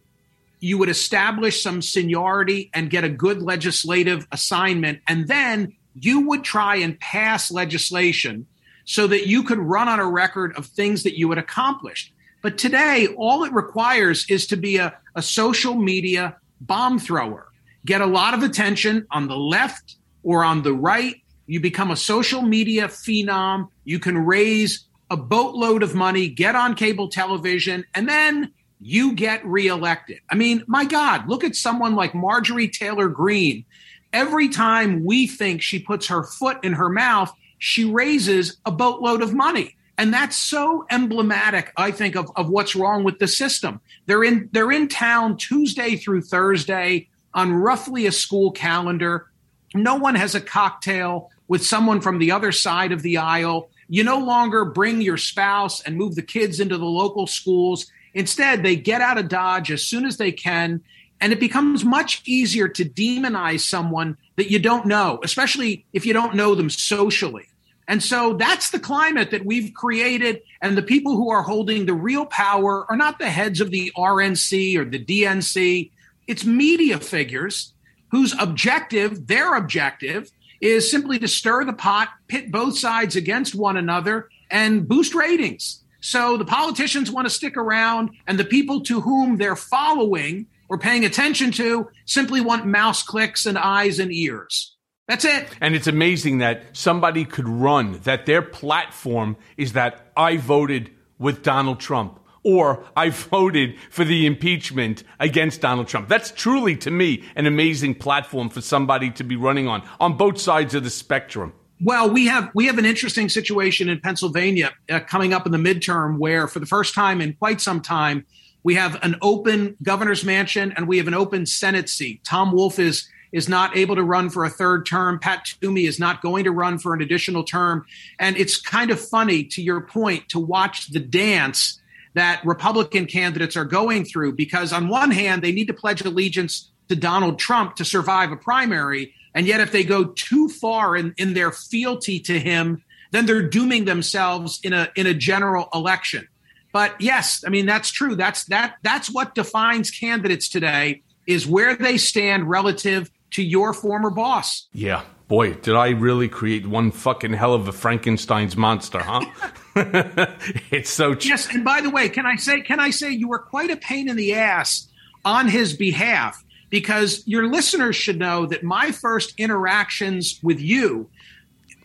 you would establish some seniority and get a good legislative assignment, and then you would try and pass legislation so that you could run on a record of things that you had accomplished. But today, all it requires is to be a, a social media bomb thrower, get a lot of attention on the left or on the right. You become a social media phenom. You can raise a boatload of money, get on cable television, and then you get reelected. I mean, my God, look at someone like Marjorie Taylor Greene. Every time we think she puts her foot in her mouth, she raises a boatload of money. And that's so emblematic, I think, of, of what's wrong with the system. They're in they're in town Tuesday through Thursday on roughly a school calendar. No one has a cocktail with someone from the other side of the aisle. You no longer bring your spouse and move the kids into the local schools. Instead, they get out of Dodge as soon as they can. And it becomes much easier to demonize someone that you don't know, especially if you don't know them socially. And so that's the climate that we've created. And the people who are holding the real power are not the heads of the RNC or the DNC, it's media figures whose objective, their objective, is simply to stir the pot, pit both sides against one another, and boost ratings. So the politicians want to stick around, and the people to whom they're following or paying attention to simply want mouse clicks and eyes and ears. That's it. And it's amazing that somebody could run, that their platform is that I voted with Donald Trump or I voted for the impeachment against Donald Trump. That's truly, to me, an amazing platform for somebody to be running on, on both sides of the spectrum. Well, we have we have an interesting situation in Pennsylvania uh, coming up in the midterm, where for the first time in quite some time, we have an open governor's mansion and we have an open Senate seat. Tom Wolf is is not able to run for a third term. Pat Toomey is not going to run for an additional term. And it's kind of funny, to your point, to watch the dance that Republican candidates are going through because, on one hand, they need to pledge allegiance to Donald Trump to survive a primary. And yet, if they go too far in, in their fealty to him, then they're dooming themselves in a in a general election. But yes, I mean that's true. That's that that's what defines candidates today is where they stand relative to your former boss. Yeah. Boy, did I really create one fucking hell of a Frankenstein's monster, huh? it's so ch- Yes, and by the way, can I say can I say you were quite a pain in the ass on his behalf because your listeners should know that my first interactions with you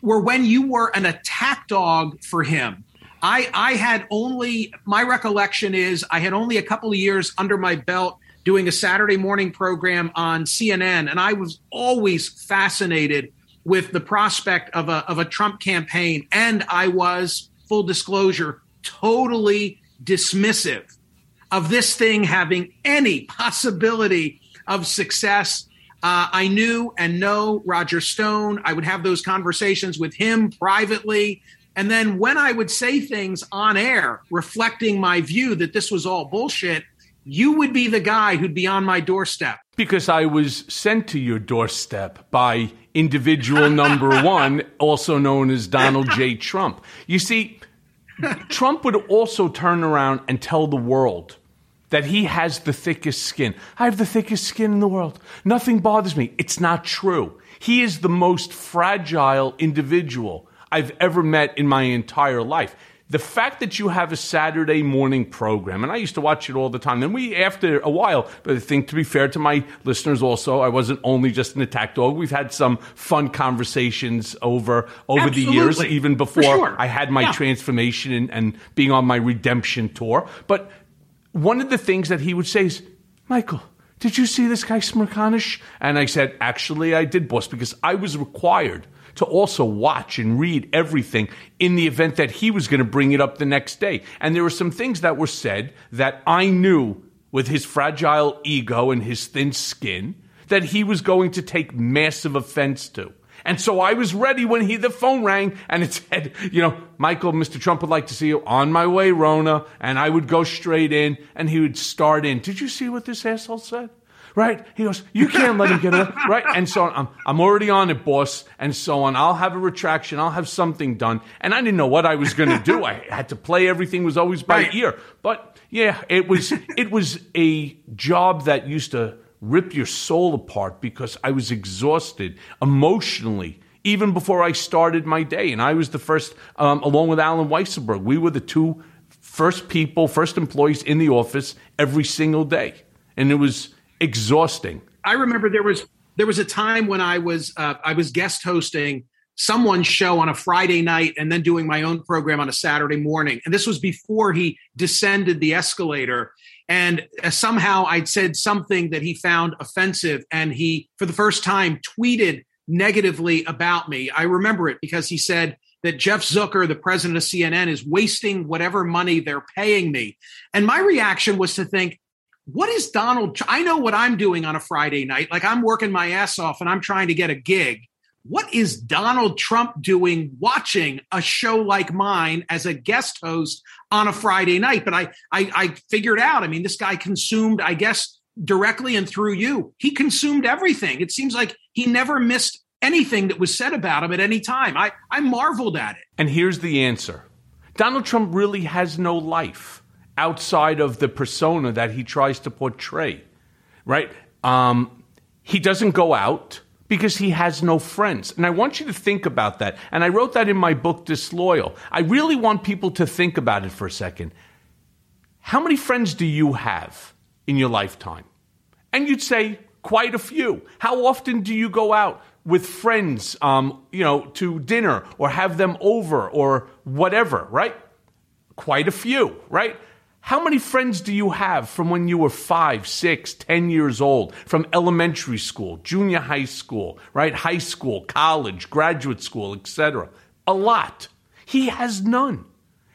were when you were an attack dog for him. I I had only my recollection is I had only a couple of years under my belt doing a Saturday morning program on CNN, and I was always fascinated with the prospect of a of a Trump campaign, and I was full disclosure totally dismissive of this thing having any possibility of success. Uh, I knew and know Roger Stone. I would have those conversations with him privately. And then when I would say things on air reflecting my view that this was all bullshit, you would be the guy who'd be on my doorstep. Because I was sent to your doorstep by individual number one, also known as Donald J. Trump. You see, Trump would also turn around and tell the world that he has the thickest skin. I have the thickest skin in the world. Nothing bothers me. It's not true. He is the most fragile individual I've ever met in my entire life the fact that you have a Saturday morning program, and I used to watch it all the time. Then we, after a while, but I think to be fair to my listeners also, I wasn't only just an attack dog. We've had some fun conversations over over Absolutely. the years, even before sure. I had my yeah. transformation and, and being on my redemption tour. But one of the things that he would say is, Michael, did you see this guy Smerconish? And I said, actually, I did, boss, because I was required to also watch and read everything in the event that he was going to bring it up the next day. And there were some things that were said that I knew with his fragile ego and his thin skin that he was going to take massive offense to. And so I was ready when he the phone rang and it said, you know, Michael, Mr. Trump would like to see you on my way, Rona. And I would go straight in and he would start in. Did you see what this asshole said? Right? He goes, you can't let him get away, right? And so I'm, I'm already on it, boss, and so on. I'll have a retraction. I'll have something done. And I didn't know what I was going to do. I had to play everything was always by right. ear. But yeah, it was, it was a job that used to rip your soul apart because I was exhausted emotionally even before I started my day. And I was the first, um, along with Allen Weisselberg, we were the two first people, first employees in the office every single day. And it was exhausting. I remember there was there was a time when I was uh, I was guest hosting someone's show on a Friday night and then doing my own program on a Saturday morning. And this was before he descended the escalator. And uh, somehow I'd said something that he found offensive. And he, for the first time, tweeted negatively about me. I remember it because he said that Jeff Zucker, the president of CNN, is wasting whatever money they're paying me. And my reaction was to think, what is Donald? I know what I'm doing on a Friday night. Like I'm working my ass off and I'm trying to get a gig. what is Donald Trump doing watching a show like mine as a guest host on a Friday night? But I, I, I figured out, I mean, this guy consumed, I guess, directly and through you, he consumed everything. It seems like he never missed anything that was said about him at any time. I, I marveled at it. And here's the answer Donald Trump really has no life outside of the persona that he tries to portray, right? Um, he doesn't go out because he has no friends. And I want you to think about that. And I wrote that in my book, Disloyal. I really want people to think about it for a second. How many friends do you have in your lifetime? And you'd say, quite a few. How often do you go out with friends, um, you know, to dinner or have them over or whatever, right? Quite a few, right? How many friends do you have from when you were five, six, ten years old, from elementary school, junior high school, right? High school, college, graduate school, etc. A lot. He has none.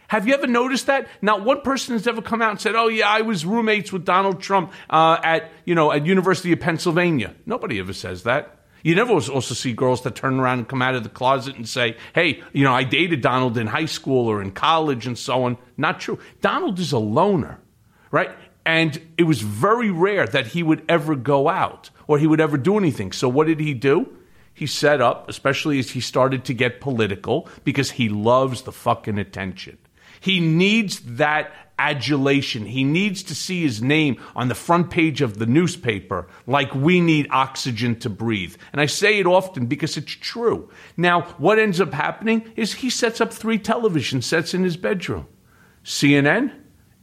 Have you ever noticed that? Not one person has ever come out and said, "Oh yeah, I was roommates with Donald Trump uh, at you know at University of Pennsylvania." Nobody ever says that. You never also see girls that turn around and come out of the closet and say, hey, you know, I dated Donald in high school or in college and so on. Not true. Donald is a loner, right? And it was very rare that he would ever go out or he would ever do anything. So what did he do? He set up, especially as he started to get political, because he loves the fucking attention. He needs that adulation. He needs to see his name on the front page of the newspaper like we need oxygen to breathe. And I say it often because it's true. Now, what ends up happening is he sets up three television sets in his bedroom CNN,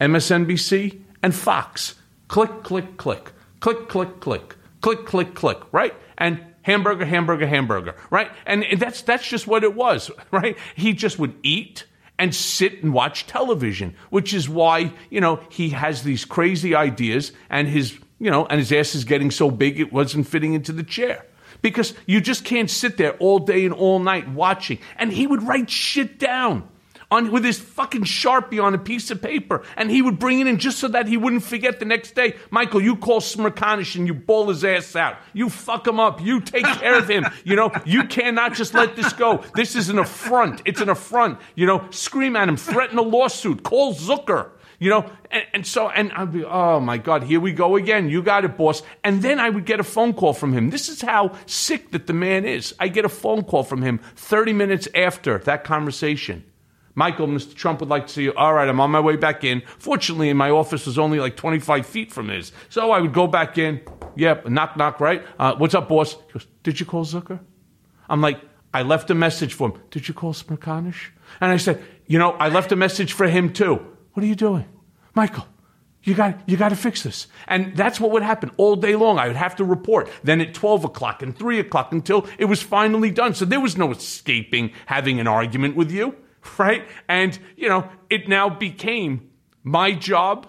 MSNBC, and Fox. Click, click, click. Click, click, click. Click, click, click, right? And hamburger, hamburger, hamburger, right? And that's that's just what it was, right? He just would eat and sit and watch television, which is why, you know, he has these crazy ideas and his, you know, and his ass is getting so big it wasn't fitting into the chair. Because you just can't sit there all day and all night watching. And he would write shit down on with his fucking sharpie on a piece of paper, and he would bring it in just so that he wouldn't forget the next day. Michael, you call Smerconish and you bawl his ass out. You fuck him up. You take care of him. You know, you cannot just let this go. This is an affront. It's an affront. You know, scream at him, threaten a lawsuit, call Zucker. You know, and, and, so, and I'd be, oh my God, here we go again. You got it, boss. And then I would get a phone call from him. This is how sick that the man is. I get a phone call from him 30 minutes after that conversation. Michael, Mr. Trump would like to see you. All right, I'm on my way back in. Fortunately, my office was only like 25 feet from his. So I would go back in. Yep, knock, knock, right? Uh, what's up, boss? He goes, Did you call Zucker? I'm like, I left a message for him. Did you call Smerconish? And I said, You know, I left a message for him too. What are you doing? Michael, you got, you got to fix this. And that's what would happen all day long. I would have to report. Then at 12 o'clock and 3 o'clock until it was finally done. So there was no escaping having an argument with you. Right? And, you know, it now became my job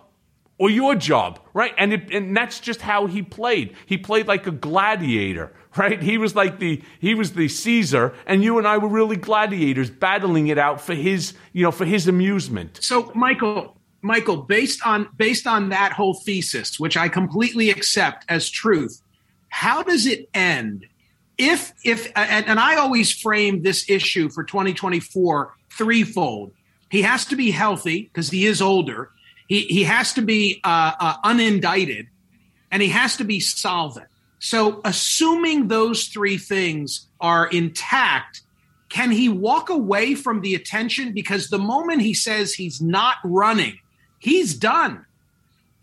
or your job, right? And, it, and that's just how he played. He played like a gladiator, right? He was like the he was the Caesar, and you and I were really gladiators, battling it out for his you know for his amusement. So, Michael, Michael, based on based on that whole thesis, which I completely accept as truth, how does it end? If if and, and I always frame this issue for 2024 threefold. He has to be healthy because he is older. He, he has to be uh, uh, unindicted and he has to be solvent. So, assuming those three things are intact, can he walk away from the attention? Because the moment he says he's not running, he's done.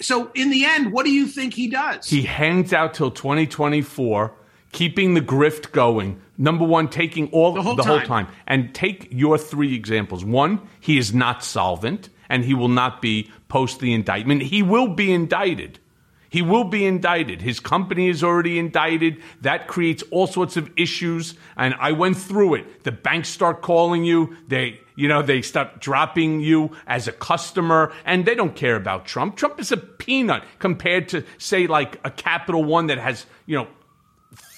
So, in the end, what do you think he does? He hangs out till 2024 keeping the grift going. Number one, taking all the whole, the time. whole time. And take your three examples. One, he is not solvent and he will not be post the indictment. He will be indicted. He will be indicted. His company is already indicted. That creates all sorts of issues. And I went through it. The banks start calling you. They, you know, they start dropping you as a customer and they don't care about Trump. Trump is a peanut compared to, say, like a Capital One that has, you know,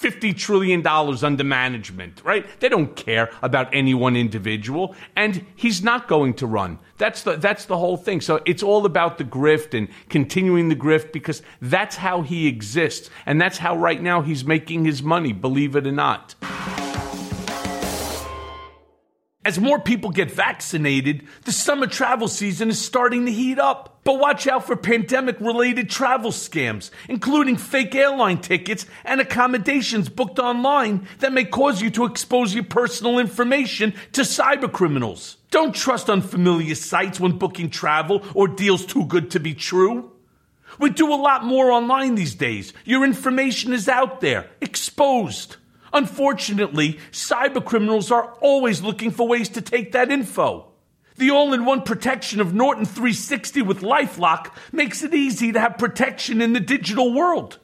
$50 trillion under management, right? They don't care about any one individual, and he's not going to run. That's the, that's the whole thing. So it's all about the grift and continuing the grift because that's how he exists. And that's how right now he's making his money, believe it or not. As more people get vaccinated, the summer travel season is starting to heat up. But watch out for pandemic related travel scams, including fake airline tickets and accommodations booked online that may cause you to expose your personal information to cybercriminals. Don't trust unfamiliar sites when booking travel or deals too good to be true. We do a lot more online these days. Your information is out there, exposed. Unfortunately, cybercriminals are always looking for ways to take that info. The all-in-one protection of Norton 360 with LifeLock makes it easy to have protection in the digital world.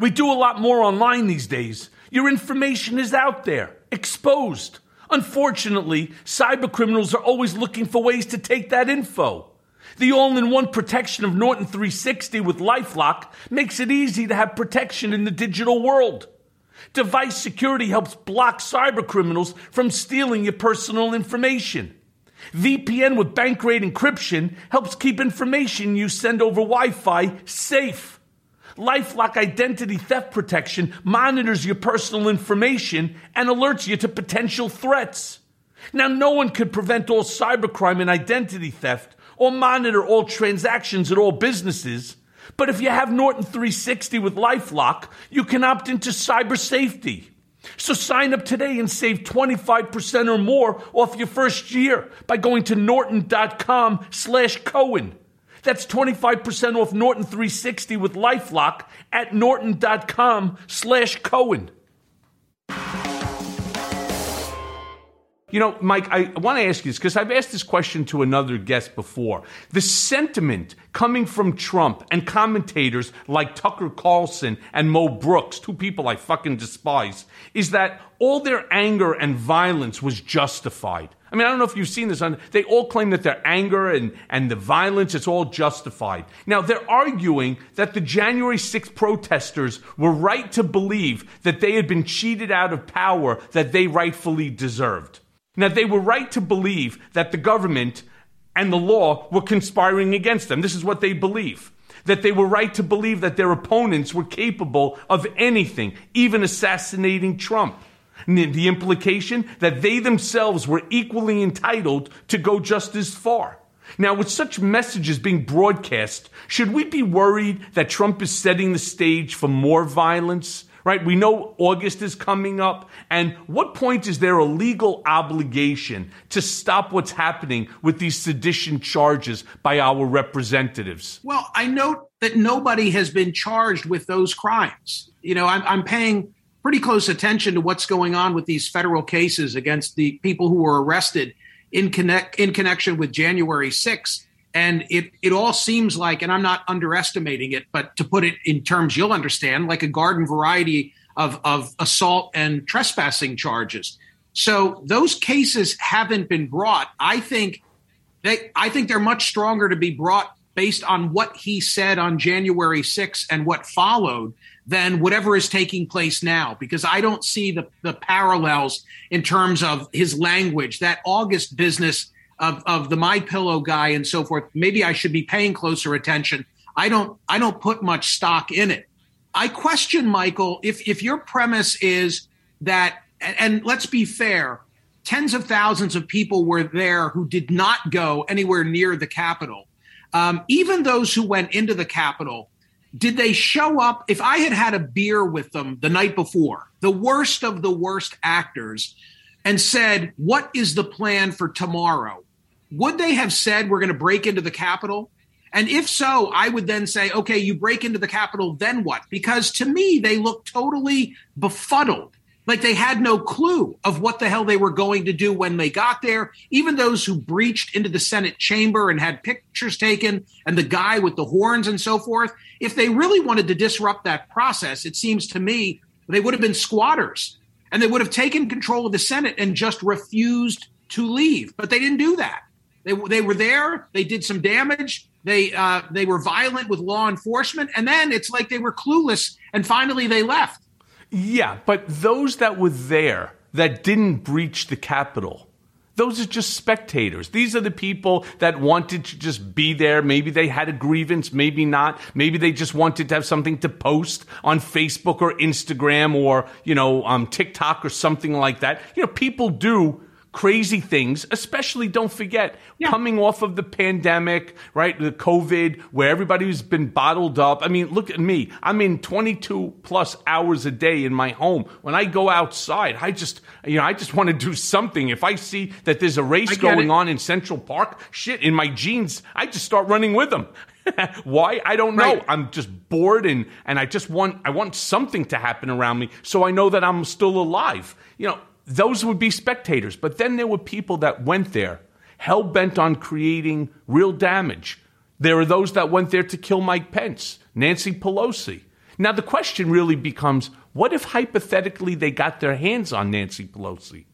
We do a lot more online these days. Your information is out there, exposed. Unfortunately, cybercriminals are always looking for ways to take that info. The all-in-one protection of Norton 360 with LifeLock makes it easy to have protection in the digital world. Device security helps block cybercriminals from stealing your personal information. VPN with bank grade encryption helps keep information you send over Wi Fi safe. Lifelock Identity Theft Protection monitors your personal information and alerts you to potential threats. Now, no one could prevent all cybercrime and identity theft or monitor all transactions at all businesses. But if you have Norton 360 with Lifelock, you can opt into cyber safety. So sign up today and save 25% or more off your first year by going to norton.com slash Cohen. That's 25% off Norton 360 with LifeLock at norton.com slash Cohen. You know, Mike, I want to ask you this because I've asked this question to another guest before. The sentiment coming from Trump and commentators like Tucker Carlson and Mo Brooks, two people I fucking despise, is that all their anger and violence was justified. I mean, I don't know if you've seen this. On, they all claim that their anger and, and the violence, it's all justified. Now, they're arguing that the January 6th protesters were right to believe that they had been cheated out of power that they rightfully deserved. Now, they were right to believe that the government and the law were conspiring against them. This is what they believe. That they were right to believe that their opponents were capable of anything, even assassinating Trump. The implication that they themselves were equally entitled to go just as far. Now, with such messages being broadcast, should we be worried that Trump is setting the stage for more violence? Right? We know August is coming up. And what point is there a legal obligation to stop what's happening with these sedition charges by our representatives? Well, I note that nobody has been charged with those crimes. You know, I'm, I'm paying pretty close attention to what's going on with these federal cases against the people who were arrested in connect in connection with January 6th and it it all seems like and i'm not underestimating it but to put it in terms you'll understand like a garden variety of of assault and trespassing charges. So those cases haven't been brought. I think they i think they're much stronger to be brought based on what he said on january 6th and what followed than whatever is taking place now because i don't see the the parallels in terms of his language. That august business of, of the my pillow guy and so forth maybe i should be paying closer attention. I don't i don't put much stock in it. I question michael if if your premise is that and, and let's be fair tens of thousands of people were there who did not go anywhere near the capitol. Um, even those who went into the capitol did they show up? If i had had a beer with them the night before the worst of the worst actors and said what is the plan for tomorrow would they have said we're going to break into the Capitol? And if so, I would then say, okay, you break into the Capitol, then what? Because to me, they look totally befuddled. Like they had no clue of what the hell they were going to do when they got there. Even those who breached into the Senate chamber and had pictures taken, and the guy with the horns and so forth, if they really wanted to disrupt that process, it seems to me they would have been squatters and they would have taken control of the Senate and just refused to leave. But they didn't do that. They, they were there. They did some damage. They uh, they were violent with law enforcement, and then it's like they were clueless. And finally, they left. Yeah, but those that were there that didn't breach the Capitol, those are just spectators. These are the people that wanted to just be there. Maybe they had a grievance, maybe not. Maybe they just wanted to have something to post on Facebook or Instagram or you know um, TikTok or something like that. You know, people do crazy things, especially don't forget coming off of the pandemic, right? The COVID, where everybody's been bottled up. I mean, look at me. I'm in 22 plus hours a day in my home. When I go outside, I just, you know, I just want to do something. If I see that there's a race going it. on in Central Park, shit, in my jeans, I just start running with them. Why? I don't know. Right. I'm just bored and and I just want I want something to happen around me so I know that I'm still alive. You know, those would be spectators, but then there were people that went there hell bent on creating real damage. There are those that went there to kill Mike Pence, Nancy Pelosi. Now the question really becomes what if hypothetically they got their hands on Nancy Pelosi?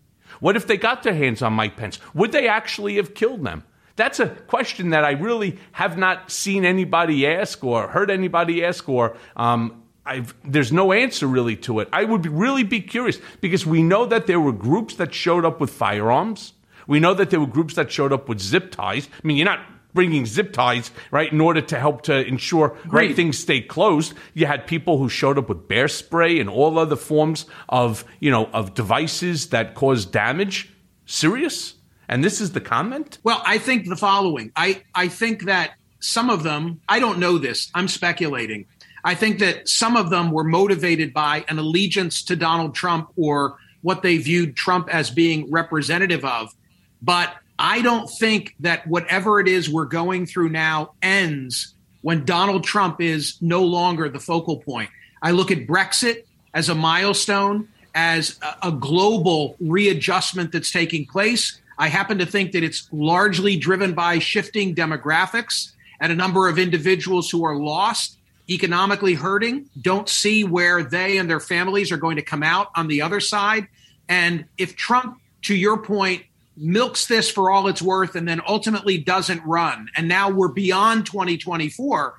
What if they got their hands on Mike Pence? Would they actually have killed them? That's a question that I really have not seen anybody ask or heard anybody ask, or um, I've, there's no answer really to it. I would be, really be curious because we know that there were groups that showed up with firearms. We know that there were groups that showed up with zip ties. I mean, you're not bringing zip ties, right, in order to help to ensure right, things stay closed. You had people who showed up with bear spray and all other forms of, you know, of devices that cause damage. Serious? And this is the comment? Well, I think the following. I, I think that some of them, I don't know this, I'm speculating. I think that some of them were motivated by an allegiance to Donald Trump or what they viewed Trump as being representative of. But I don't think that whatever it is we're going through now ends when Donald Trump is no longer the focal point. I look at Brexit as a milestone, as a, global readjustment that's taking place. I happen to think that it's largely driven by shifting demographics and a number of individuals who are lost, economically hurting, don't see where they and their families are going to come out on the other side. And if Trump, to your point, milks this for all it's worth and then ultimately doesn't run, and now we're beyond 2024,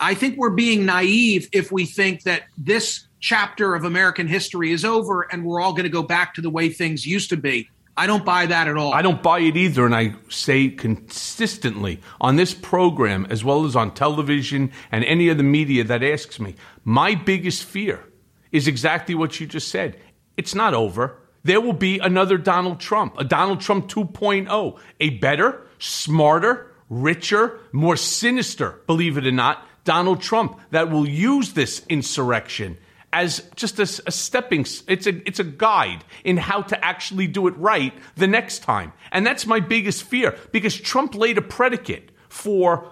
I think we're being naive if we think that this chapter of American history is over and we're all going to go back to the way things used to be. I don't buy that at all. I don't buy it either. And I say consistently on this program, as well as on television and any of the media that asks me, my biggest fear is exactly what you just said. It's not over. There will be another Donald Trump, a Donald Trump 2.0, a better, smarter, richer, more sinister, believe it or not, Donald Trump that will use this insurrection as just a, a, stepping it's a it's a guide in how to actually do it right the next time. And that's my biggest fear because Trump laid a predicate for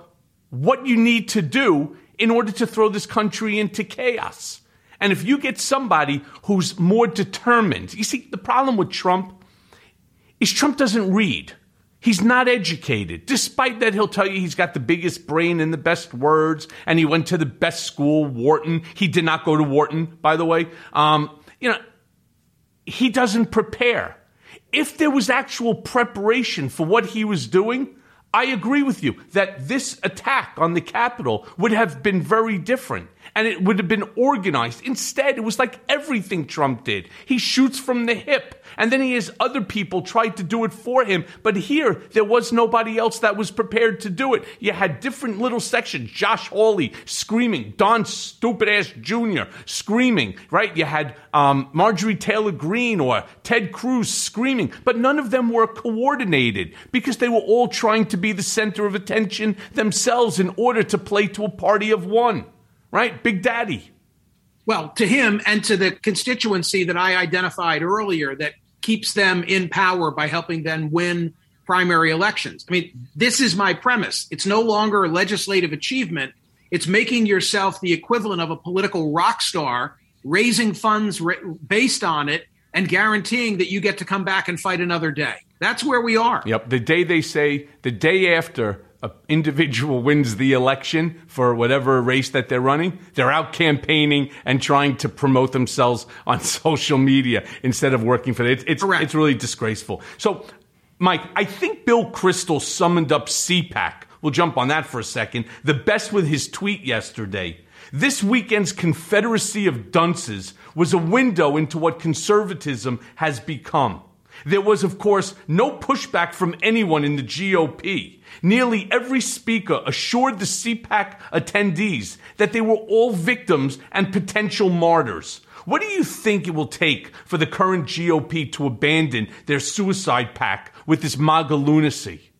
what you need to do in order to throw this country into chaos. And if you get somebody who's more determined you see the problem with Trump is Trump doesn't read He's not educated, despite that he'll tell you he's got the biggest brain and the best words, and he went to the best school, Wharton. He did not go to Wharton, by the way. Um, you know, he doesn't prepare. If there was actual preparation for what he was doing, I agree with you that this attack on the Capitol would have been very different and it would have been organized. Instead, it was like everything Trump did. He shoots from the hip and then he has other people try to do it for him. But here, there was nobody else that was prepared to do it. You had different little sections. Josh Hawley screaming, Don Stupid Ass Jr. screaming, right? You had um, Marjorie Taylor Greene or Ted Cruz screaming, but none of them were coordinated because they were all trying to be the center of attention themselves in order to play to a party of one, right? Big Daddy. Well, to him and to the constituency that I identified earlier that keeps them in power by helping them win primary elections. I mean, this is my premise. It's no longer a legislative achievement. It's making yourself the equivalent of a political rock star, raising funds based on it, and guaranteeing that you get to come back and fight another day. That's where we are. Yep. The day they say, the day after an individual wins the election for whatever race that they're running, they're out campaigning and trying to promote themselves on social media instead of working for it. It's, it's, it's really disgraceful. So, Mike, I think Bill Kristol summoned up CPAC. We'll jump on that for a second. The best with his tweet yesterday. This weekend's Confederacy of Dunces was a window into what conservatism has become. There was, of course, no pushback from anyone in the GOP. Nearly every speaker assured the CPAC attendees that they were all victims and potential martyrs. What do you think it will take for the current GOP to abandon their suicide pact with this MAGA lunacy?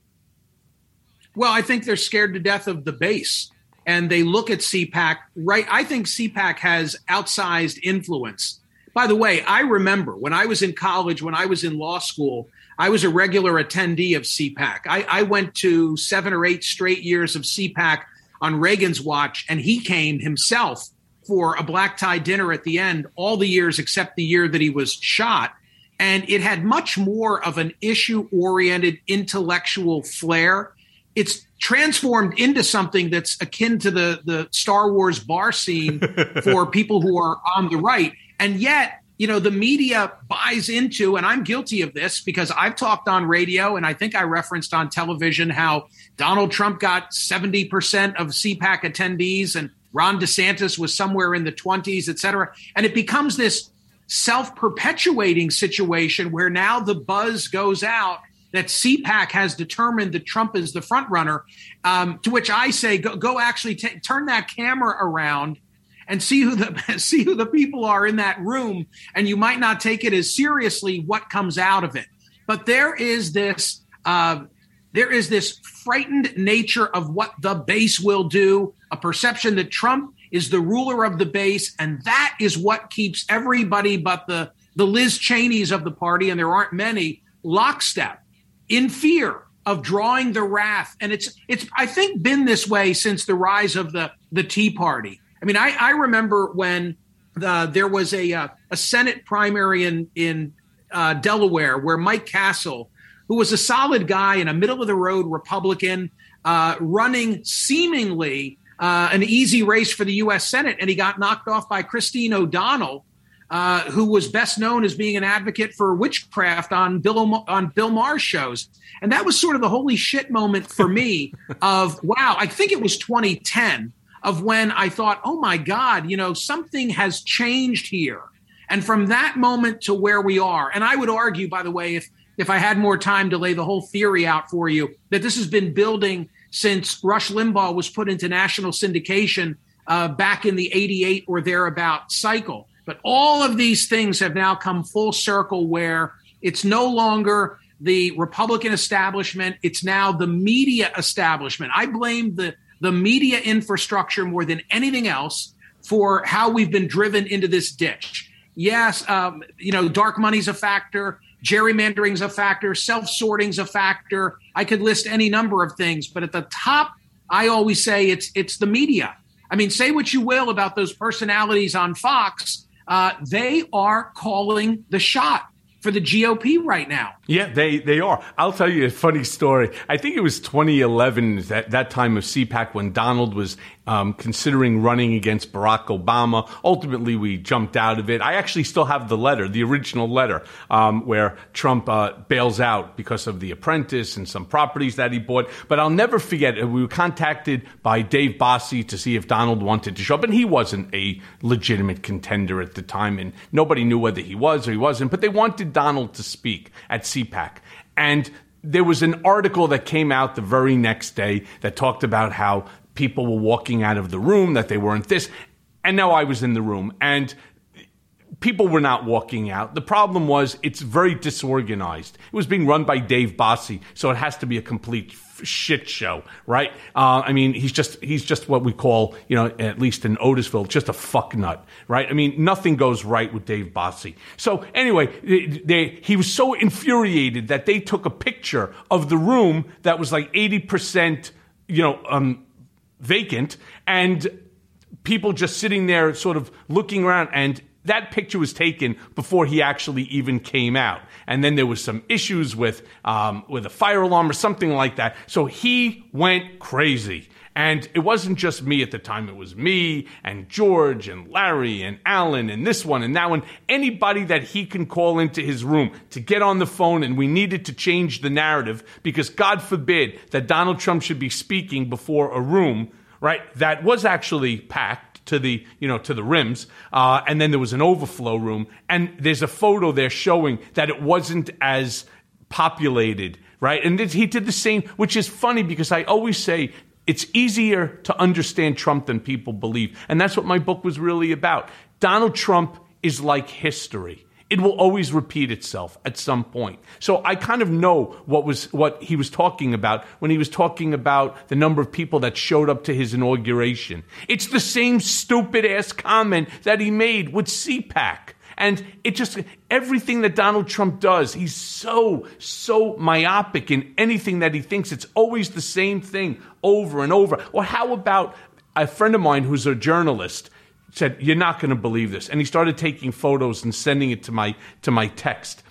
Well, I think they're scared to death of the base and they look at CPAC, right? I think CPAC has outsized influence. By the way, I remember when I was in college, when I was in law school, I was a regular attendee of CPAC. I, I went to seven or eight straight years of CPAC on Reagan's watch, and he came himself for a black tie dinner at the end, all the years except the year that he was shot. And it had much more of an issue oriented intellectual flair. It's transformed into something that's akin to the, the Star Wars bar scene for people who are on the right. And yet, you know, the media buys into, and I'm guilty of this because I've talked on radio and I think I referenced on television how Donald Trump got 70% of CPAC attendees and Ron DeSantis was somewhere in the 20s, et cetera. And it becomes this self perpetuating situation where now the buzz goes out that CPAC has determined that Trump is the front runner. Um, to which I say, go, go actually t- turn that camera around and see who the see who the people are in that room, and you might not take it as seriously what comes out of it. But there is this uh, there is this frightened nature of what the base will do, a perception that Trump is the ruler of the base, and that is what keeps everybody but the the Liz Cheneys of the party, and there aren't many, lockstep in fear of drawing the wrath. And it's it's I think been this way since the rise of the the Tea Party. I mean, I, I remember when the, there was a uh, a Senate primary in in uh, Delaware where Mike Castle, who was a solid guy and a middle of the road Republican, uh, running seemingly uh, an easy race for the U.S. Senate, and he got knocked off by Christine O'Donnell. Uh, who was best known as being an advocate for witchcraft on Bill on Bill Maher's shows, and that was sort of the holy shit moment for me. of wow, I think it was 2010 of when I thought, oh my God, you know, something has changed here. And from that moment to where we are, and I would argue, by the way, if if I had more time to lay the whole theory out for you, that this has been building since Rush Limbaugh was put into national syndication uh, back in the 88 or thereabout cycle. But all of these things have now come full circle where it's no longer the Republican establishment, it's now the media establishment. I blame the the media infrastructure more than anything else for how we've been driven into this ditch. Yes, um, you know, dark money's a factor, gerrymandering's a factor, self sorting's a factor. I could list any number of things, but at the top, I always say it's it's the media. I mean, say what you will about those personalities on Fox, uh, they are calling the shot for the GOP right now. Yeah, they, they are. I'll tell you a funny story. I think it was 2011, that, that time of CPAC, when Donald was um, considering running against Barack Obama. Ultimately, we jumped out of it. I actually still have the letter, the original letter, um, where Trump uh, bails out because of The Apprentice and some properties that he bought. But I'll never forget, we were contacted by Dave Bossie to see if Donald wanted to show up. And he wasn't a legitimate contender at the time, and nobody knew whether he was or he wasn't. But they wanted Donald to speak at CPAC. And there was an article that came out the very next day that talked about how people were walking out of the room, that they weren't this. And now I was in the room and people were not walking out. The problem was it's very disorganized. It was being run by Dave Bossie, so it has to be a complete shit show, right? Uh, I mean, he's just he's just what we call, you know, at least in Otisville, just a fuck nut, right? I mean, nothing goes right with Dave Bossie. So anyway, they, they, he was so infuriated that they took a picture of the room that was like eighty percent, you know, um, vacant, and people just sitting there, sort of looking around, and that picture was taken before he actually even came out. And then there was some issues with um, with a fire alarm or something like that. So he went crazy. And it wasn't just me at the time. It was me and George and Larry and Alan and this one and that one. Anybody that he can call into his room to get on the phone. And we needed to change the narrative because God forbid that Donald Trump should be speaking before a room, right? That was actually packed to the you know to the rims, uh, and then there was an overflow room, and there's a photo there showing that it wasn't as populated, right? And he did the same, which is funny because I always say it's easier to understand Trump than people believe, and that's what my book was really about. Donald Trump is like history. It will always repeat itself at some point. So I kind of know what was what he was talking about when he was talking about the number of people that showed up to his inauguration. It's the same stupid ass comment that he made with CPAC. And it just, everything that Donald Trump does, he's so, so myopic in anything that he thinks. It's always the same thing over and over. Or how about a friend of mine who's a journalist said, You're not going to believe this. And he started taking photos and sending it to my, to my text.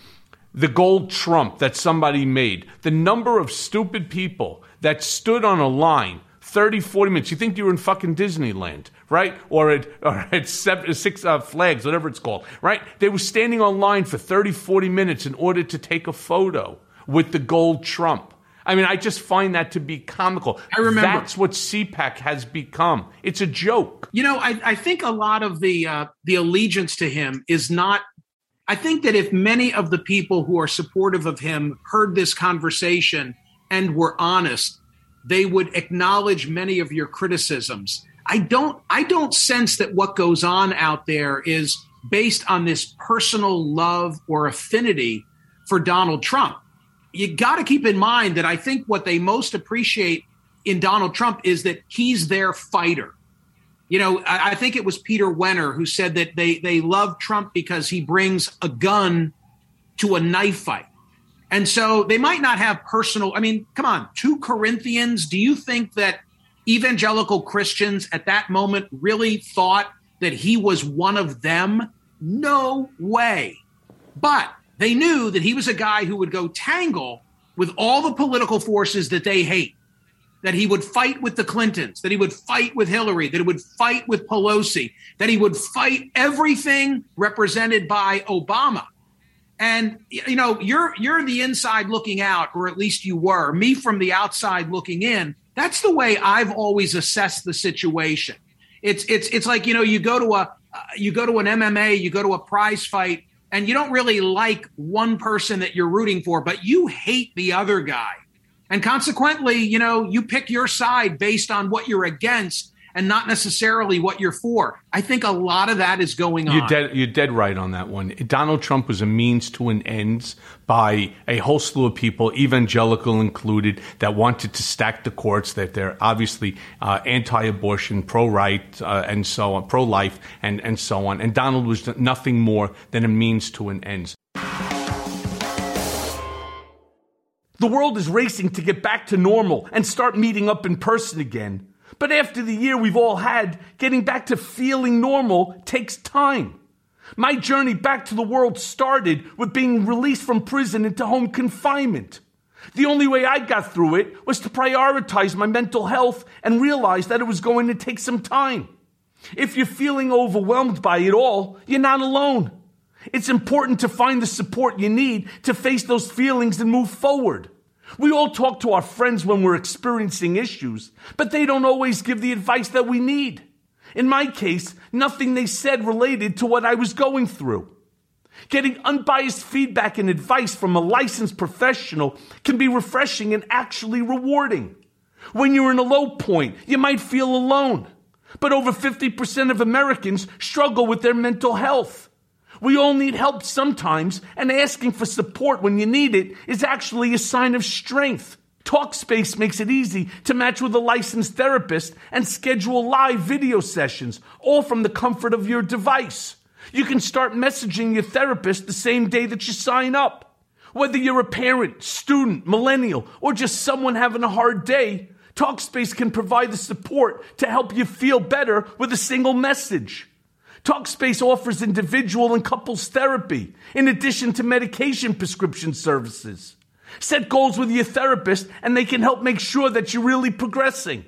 The gold trump that somebody made, the number of stupid people that stood on a line 30, 40 minutes. You think you were in fucking Disneyland, right? Or at, or at seven, six uh, flags, whatever it's called, right? They were standing on line for 30, 40 minutes in order to take a photo with the gold trump. I mean, I just find that to be comical. I remember. That's what CPAC has become. It's a joke. You know, I, I think a lot of the uh, the allegiance to him is not. I think that if many of the people who are supportive of him heard this conversation and were honest, they would acknowledge many of your criticisms. I don't I don't sense that what goes on out there is based on this personal love or affinity for Donald Trump. You got to keep in mind that I think what they most appreciate in Donald Trump is that he's their fighter. You know, I, I think it was Peter Wehner who said that they they love Trump because he brings a gun to a knife fight. And so they might not have personal. I mean, come on, two Corinthians. Do you think that evangelical Christians at that moment really thought that he was one of them? No way. But they knew that he was a guy who would go tangle with all the political forces that they hate. That he would fight with the Clintons, that he would fight with Hillary, that he would fight with Pelosi, that he would fight everything represented by Obama. And you know, you're you're the inside looking out, or at least you were. Me from the outside looking in. That's the way I've always assessed the situation. It's it's it's like you know, you go to a uh, you go to an MMA, you go to a prize fight, and you don't really like one person that you're rooting for, but you hate the other guy. And consequently, you know, you pick your side based on what you're against and not necessarily what you're for. I think a lot of that is going on. You're dead, you're dead right on that one. Donald Trump was a means to an end by a whole slew of people, evangelical included, that wanted to stack the courts, that they're obviously uh, anti abortion, pro right, uh, and so on, pro life, and, and so on. And Donald was nothing more than a means to an end. The world is racing to get back to normal and start meeting up in person again. But after the year we've all had, getting back to feeling normal takes time. My journey back to the world started with being released from prison into home confinement. The only way I got through it was to prioritize my mental health and realize that it was going to take some time. If you're feeling overwhelmed by it all, you're not alone. It's important to find the support you need to face those feelings and move forward. We all talk to our friends when we're experiencing issues, but they don't always give the advice that we need. In my case, nothing they said related to what I was going through. Getting unbiased feedback and advice from a licensed professional can be refreshing and actually rewarding. When you're in a low point, you might feel alone. But over 50% of Americans struggle with their mental health. We all need help sometimes, and asking for support when you need it is actually a sign of strength. Talkspace makes it easy to match with a licensed therapist and schedule live video sessions, all from the comfort of your device. You can start messaging your therapist the same day that you sign up. Whether you're a parent, student, millennial, or just someone having a hard day, Talkspace can provide the support to help you feel better with a single message. Talkspace offers individual and couples therapy in addition to medication prescription services. Set goals with your therapist and they can help make sure that you're really progressing.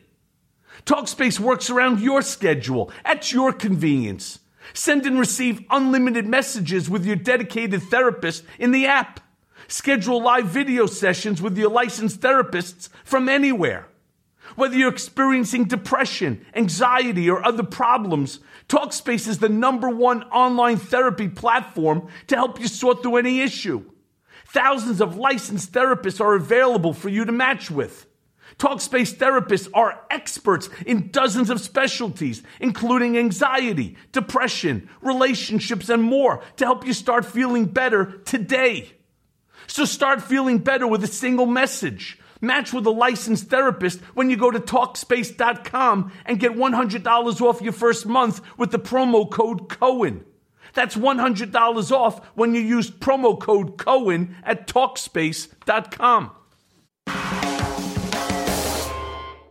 Talkspace works around your schedule at your convenience. Send and receive unlimited messages with your dedicated therapist in the app. Schedule live video sessions with your licensed therapists from anywhere. Whether you're experiencing depression, anxiety, or other problems, Talkspace is the number one online therapy platform to help you sort through any issue. Thousands of licensed therapists are available for you to match with. Talkspace therapists are experts in dozens of specialties, including anxiety, depression, relationships, and more to help you start feeling better today. So start feeling better with a single message. Match with a licensed therapist when you go to Talkspace.com and get $100 off your first month with the promo code Cohen. That's $100 off when you use promo code Cohen at Talkspace.com.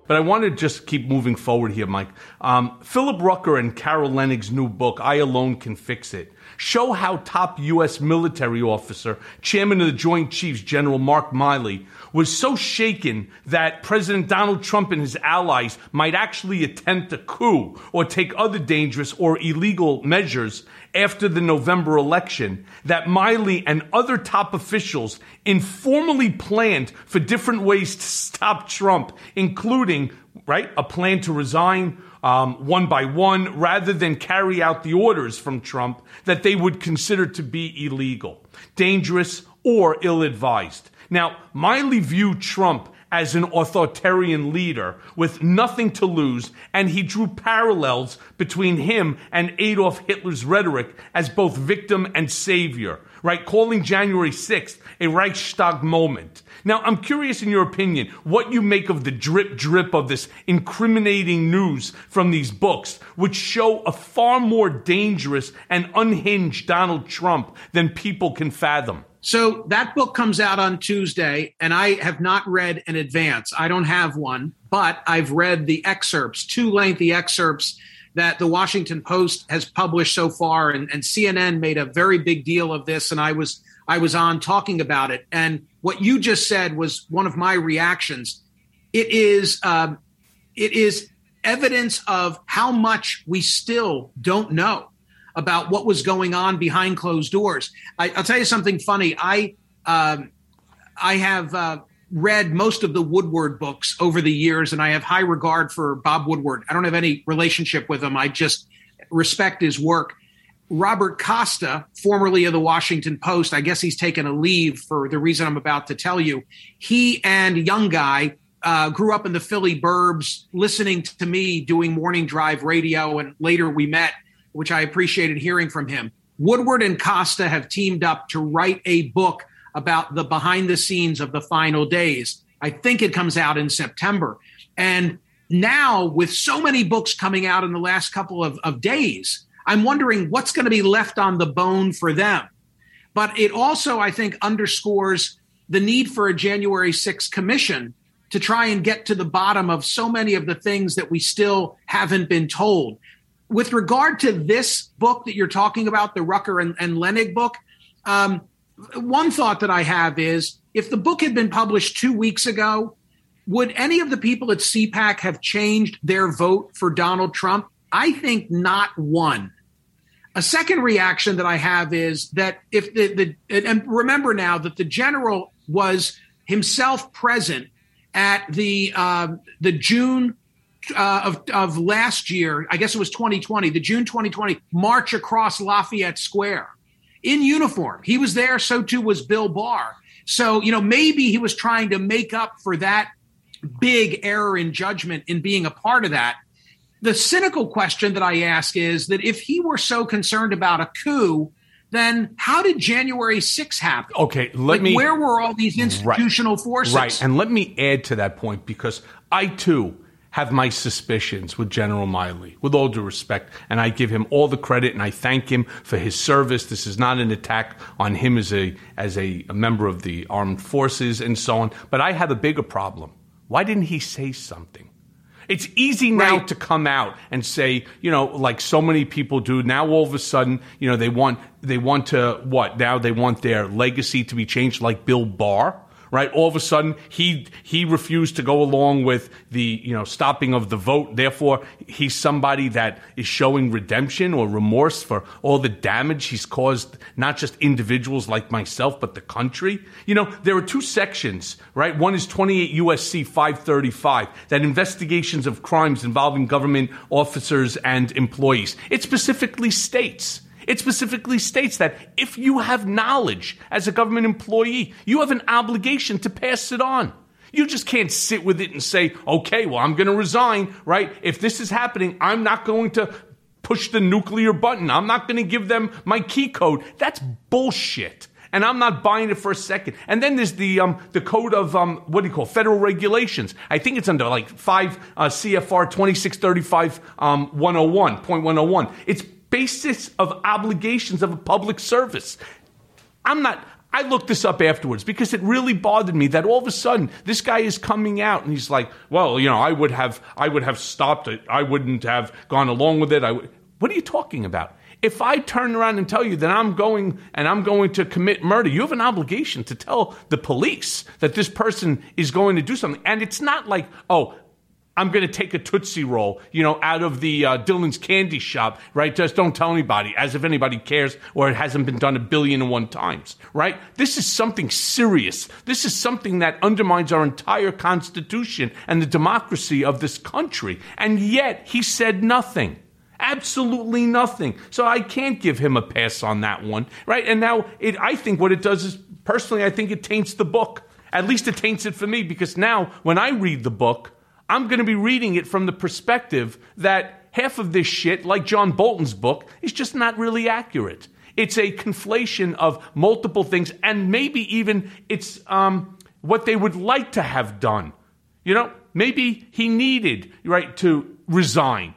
But I want to just keep moving forward here, Mike. Um, Philip Rucker and Carol Leonnig's new book, I Alone Can Fix It, show how top U.S. military officer, chairman of the Joint Chiefs, General Mark Milley, was so shaken that President Donald Trump and his allies might actually attempt a coup or take other dangerous or illegal measures after the November election that Milley and other top officials informally planned for different ways to stop Trump, including, right, a plan to resign um, one by one rather than carry out the orders from Trump that they would consider to be illegal, dangerous, or ill advised. Now, Milley viewed Trump as an authoritarian leader with nothing to lose, and he drew parallels between him and Adolf Hitler's rhetoric as both victim and savior, right? Calling January 6th a Reichstag moment. Now, I'm curious in your opinion what you make of the drip drip of this incriminating news from these books, which show a far more dangerous and unhinged Donald Trump than people can fathom. So that book comes out on Tuesday, and I have not read in advance. I don't have one, but I've read the excerpts, two lengthy excerpts that the Washington Post has published so far, and, and CNN made a very big deal of this, and I was I was on talking about it. And what you just said was one of my reactions. It is um, it is evidence of how much we still don't know about what was going on behind closed doors. I, will tell you something funny. I um, I have uh, read most of the Woodward books over the years, and I have high regard for Bob Woodward. I don't have any relationship with him. I just respect his work. Robert Costa, formerly of the Washington Post, I guess he's taken a leave for the reason I'm about to tell you. He and young guy uh, grew up in the Philly burbs, listening to me doing morning drive radio, and later we met which I appreciated hearing from him. Woodward and Costa have teamed up to write a book about the behind the scenes of the final days. I think it comes out in September. And now, with so many books coming out in the last couple of, of days, I'm wondering what's going to be left on the bone for them. But it also, I think, underscores the need for a January 6th commission to try and get to the bottom of so many of the things that we still haven't been told with regard to this book that you're talking about, the Rucker and, and Leonnig book, um, one thought that I have is if the book had been published two weeks ago, would any of the people at CPAC have changed their vote for Donald Trump? I think not one. A second reaction that I have is that if the, the and remember now that the general was himself present at the uh, the June uh, of, of last year, I guess it was 2020, the June 2020 march across Lafayette Square in uniform. He was there, so too was Bill Barr. So, you know, maybe he was trying to make up for that big error in judgment in being a part of that. The cynical question that I ask is that if he were so concerned about a coup, then how did January 6 happen? Okay, let like, me. Where were all these institutional right, forces? Right, and let me add to that point because I too have my suspicions with General Milley, with all due respect. And I give him all the credit and I thank him for his service. This is not an attack on him as a, as a, a member of the armed forces and so on. But I have a bigger problem. Why didn't he say something? It's easy now right. to come out and say, you know, like so many people do. Now all of a sudden, you know, they want they want to what? Now they want their legacy to be changed like Bill Barr right? All of a sudden, he he refused to go along with the you know stopping of the vote. Therefore, he's somebody that is showing redemption or remorse for all the damage he's caused, not just individuals like myself, but the country. You know, there are two sections, right? One is 28 USC 535 that investigations of crimes involving government officers and employees. It specifically states it specifically states that if you have knowledge as a government employee, you have an obligation to pass it on. You just can't sit with it and say, okay, well, I'm going to resign, right? If this is happening, I'm not going to push the nuclear button. I'm not going to give them my key code. That's bullshit. And I'm not buying it for a second. And then there's the um, the code of um, what do you call federal regulations? I think it's under like five uh, CFR 2635 um, 101.101. It's basis of obligations of a public service. I'm not. I looked this up afterwards because it really bothered me that all of a sudden this guy is coming out and he's like, "Well, you know, I would have, I would have stopped it. I wouldn't have gone along with it. I would." What are you talking about? If I turn around and tell you that I'm going and I'm going to commit murder, you have an obligation to tell the police that this person is going to do something. And it's not like, oh, I'm going to take a Tootsie Roll, you know, out of the uh, Dylan's candy shop, right? Just don't tell anybody, as if anybody cares or it hasn't been done a billion and one times, right? This is something serious. This is something that undermines our entire Constitution and the democracy of this country. And yet he said nothing. Absolutely nothing. So I can't give him a pass on that one, right? And now it, I think what it does is, personally, I think it taints the book. At least it taints it for me because now when I read the book, I'm going to be reading it from the perspective that half of this shit, like John Bolton's book, is just not really accurate. It's a conflation of multiple things, and maybe even it's um, what they would like to have done. You know, maybe he needed right to resign,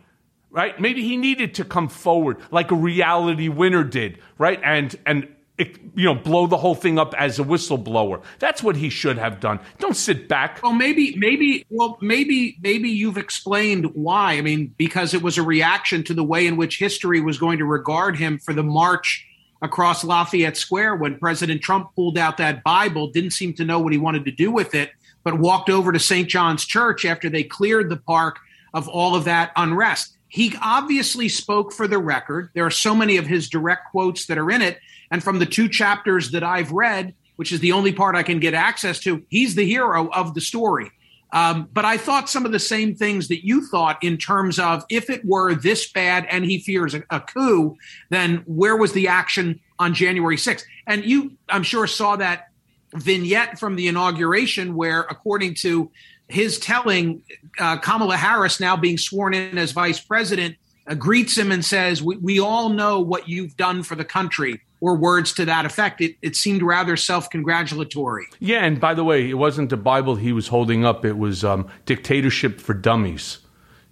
right? Maybe he needed to come forward like a Reality Winner did, right? And and you know, blow the whole thing up as a whistleblower. That's what he should have done. Don't sit back. Oh, maybe, maybe, well, maybe, maybe you've explained why. I mean, because it was a reaction to the way in which history was going to regard him for the march across Lafayette Square when President Trump pulled out that Bible, didn't seem to know what he wanted to do with it, but walked over to St. John's Church after they cleared the park of all of that unrest. He obviously spoke for the record. There are so many of his direct quotes that are in it and from the two chapters that I've read, which is the only part I can get access to, he's the hero of the story. Um, but I thought some of the same things that you thought in terms of if it were this bad and he fears a, a coup, then where was the action on January 6th? And you, I'm sure, saw that vignette from the inauguration where, according to his telling, uh, Kamala Harris, now being sworn in as vice president, uh, greets him and says, we, we all know what you've done for the country or words to that effect. It, it seemed rather self congratulatory. Yeah, and by the way, it wasn't the Bible he was holding up, it was um, Dictatorship for Dummies.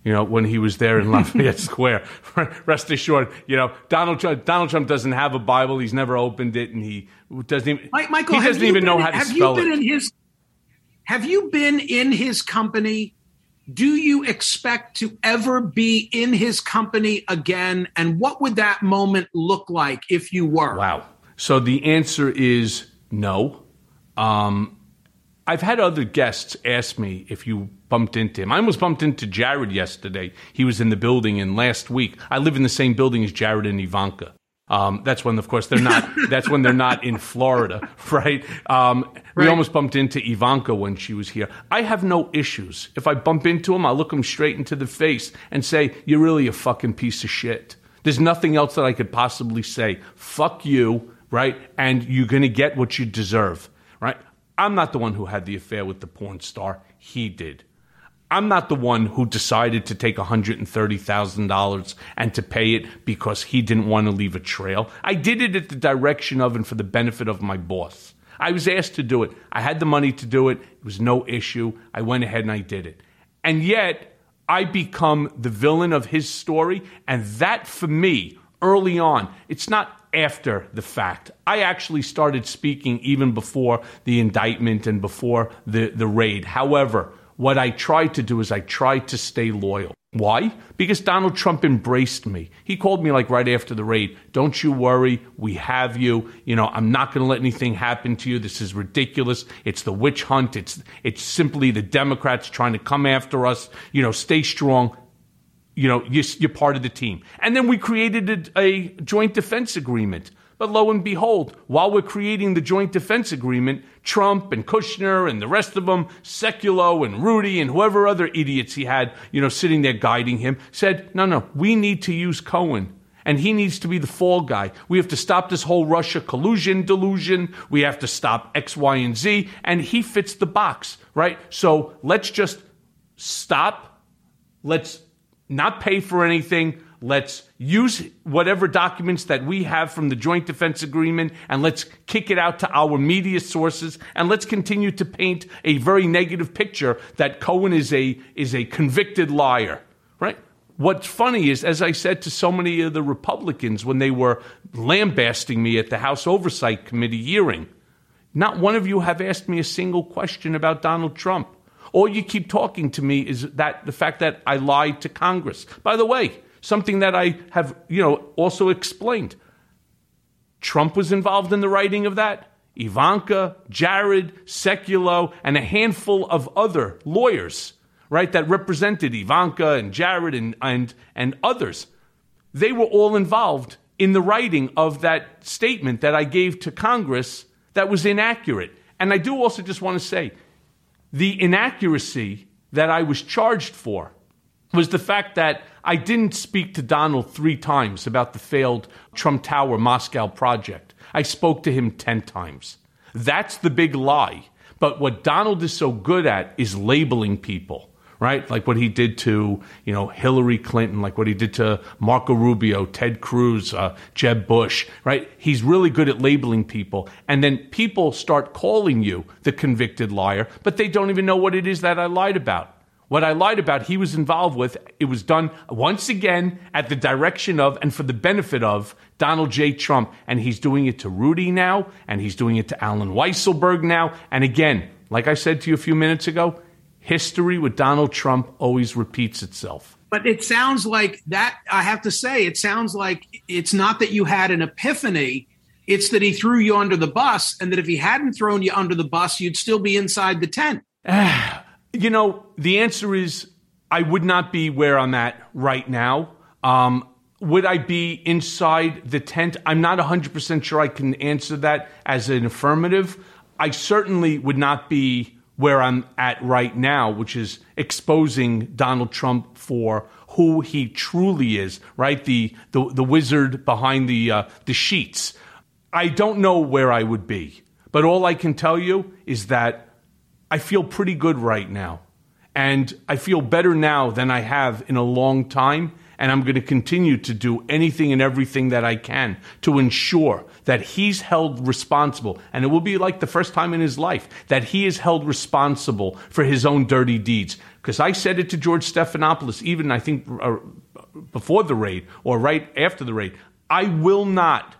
You know, when he was there in Lafayette Square. Rest assured, you know, Donald Trump, Donald Trump doesn't have a Bible. He's never opened it, and he doesn't even. Michael, he doesn't even been, know how to have spell you been it. In his, have you been in his company? Do you expect to ever be in his company again? And what would that moment look like if you were? Wow. So the answer is no. Um, I've had other guests ask me if you bumped into him. I almost bumped into Jared yesterday. He was in the building, and last week I live in the same building as Jared and Ivanka. Um, that's when, of course, they're not. that's when they're not in Florida, right? Um, We almost bumped into Ivanka when she was here. I have no issues. If I bump into him, I'll look him straight into the face and say, "You're really a fucking piece of shit." There's nothing else that I could possibly say. Fuck you, right? And you're gonna get what you deserve, right? I'm not the one who had the affair with the porn star. He did. I'm not the one who decided to take $130,000 and to pay it because he didn't want to leave a trail. I did it at the direction of and for the benefit of my boss. I was asked to do it. I had the money to do it. It was no issue. I went ahead and I did it. And yet, I become the villain of his story. And that, for me, early on, it's not after the fact. I actually started speaking even before the indictment and before the, the raid. However, what I tried to do is I tried to stay loyal. Why? Because Donald Trump embraced me. He called me like right after the raid. Don't you worry. We have you. You know, I'm not going to let anything happen to you. This is ridiculous. It's the witch hunt. It's, it's simply the Democrats trying to come after us. You know, stay strong you know, you're, part of the team. And then we created a, a joint defense agreement. But lo and behold, while we're creating the joint defense agreement, Trump and Kushner and the rest of them, Sekulow and Rudy and whoever other idiots he had, you know, sitting there guiding him, said, no, no, we need to use Cohen. and he needs to be the fall guy. We have to stop this whole Russia collusion delusion. We have to stop X, Y, and Z, and he fits the box, right? So let's just stop. Let's not pay for anything. Let's use whatever documents that we have from the Joint Defense Agreement and let's kick it out to our media sources and let's continue to paint a very negative picture that Cohen is a is a convicted liar, right? What's funny is, as I said to so many of the Republicans when they were lambasting me at the House Oversight Committee hearing, not one of you have asked me a single question about Donald Trump. All you keep talking to me is that the fact that I lied to Congress. By the way, something that I have, you know, also explained. Trump was involved in the writing of that. Ivanka, Jared, Sekulow, and a handful of other lawyers, right, that represented Ivanka and Jared and, and, and others. They were all involved in the writing of that statement that I gave to Congress that was inaccurate. And I do also just want to say the inaccuracy that I was charged for was the fact that I didn't speak to Donald three times about the failed Trump Tower Moscow project. I spoke to him 10 times. That's the big lie. But what Donald is so good at is labeling people right? Like what he did to, you know, Hillary Clinton, like what he did to Marco Rubio, Ted Cruz, uh, Jeb Bush, right? He's really good at labeling people. And then people start calling you the convicted liar, but they don't even know what it is that I lied about. What I lied about, he was involved with. It was done once again at the direction of and for the benefit of Donald J. Trump. And he's doing it to Rudy now, and he's doing it to Allen Weisselberg now. And again, like I said to you a few minutes ago, history with Donald Trump always repeats itself. But it sounds like that, I have to say, it sounds like it's not that you had an epiphany, it's that he threw you under the bus, and that if he hadn't thrown you under the bus, you'd still be inside the tent. you know, the answer is I would not be where I'm at right now. Um, would I be inside the tent? I'm not 100% sure I can answer that as an affirmative. I certainly would not be where I'm at right now, which is exposing Donald Trump for who he truly is, right? The the, the wizard behind the uh, the sheets. I don't know where I would be, but all I can tell you is that I feel pretty good right now, and I feel better now than I have in a long time. And I'm going to continue to do anything and everything that I can to ensure that he's held responsible, and it will be like the first time in his life that he is held responsible for his own dirty deeds. Because I said it to George Stephanopoulos, even I think uh, before the raid or right after the raid. I will not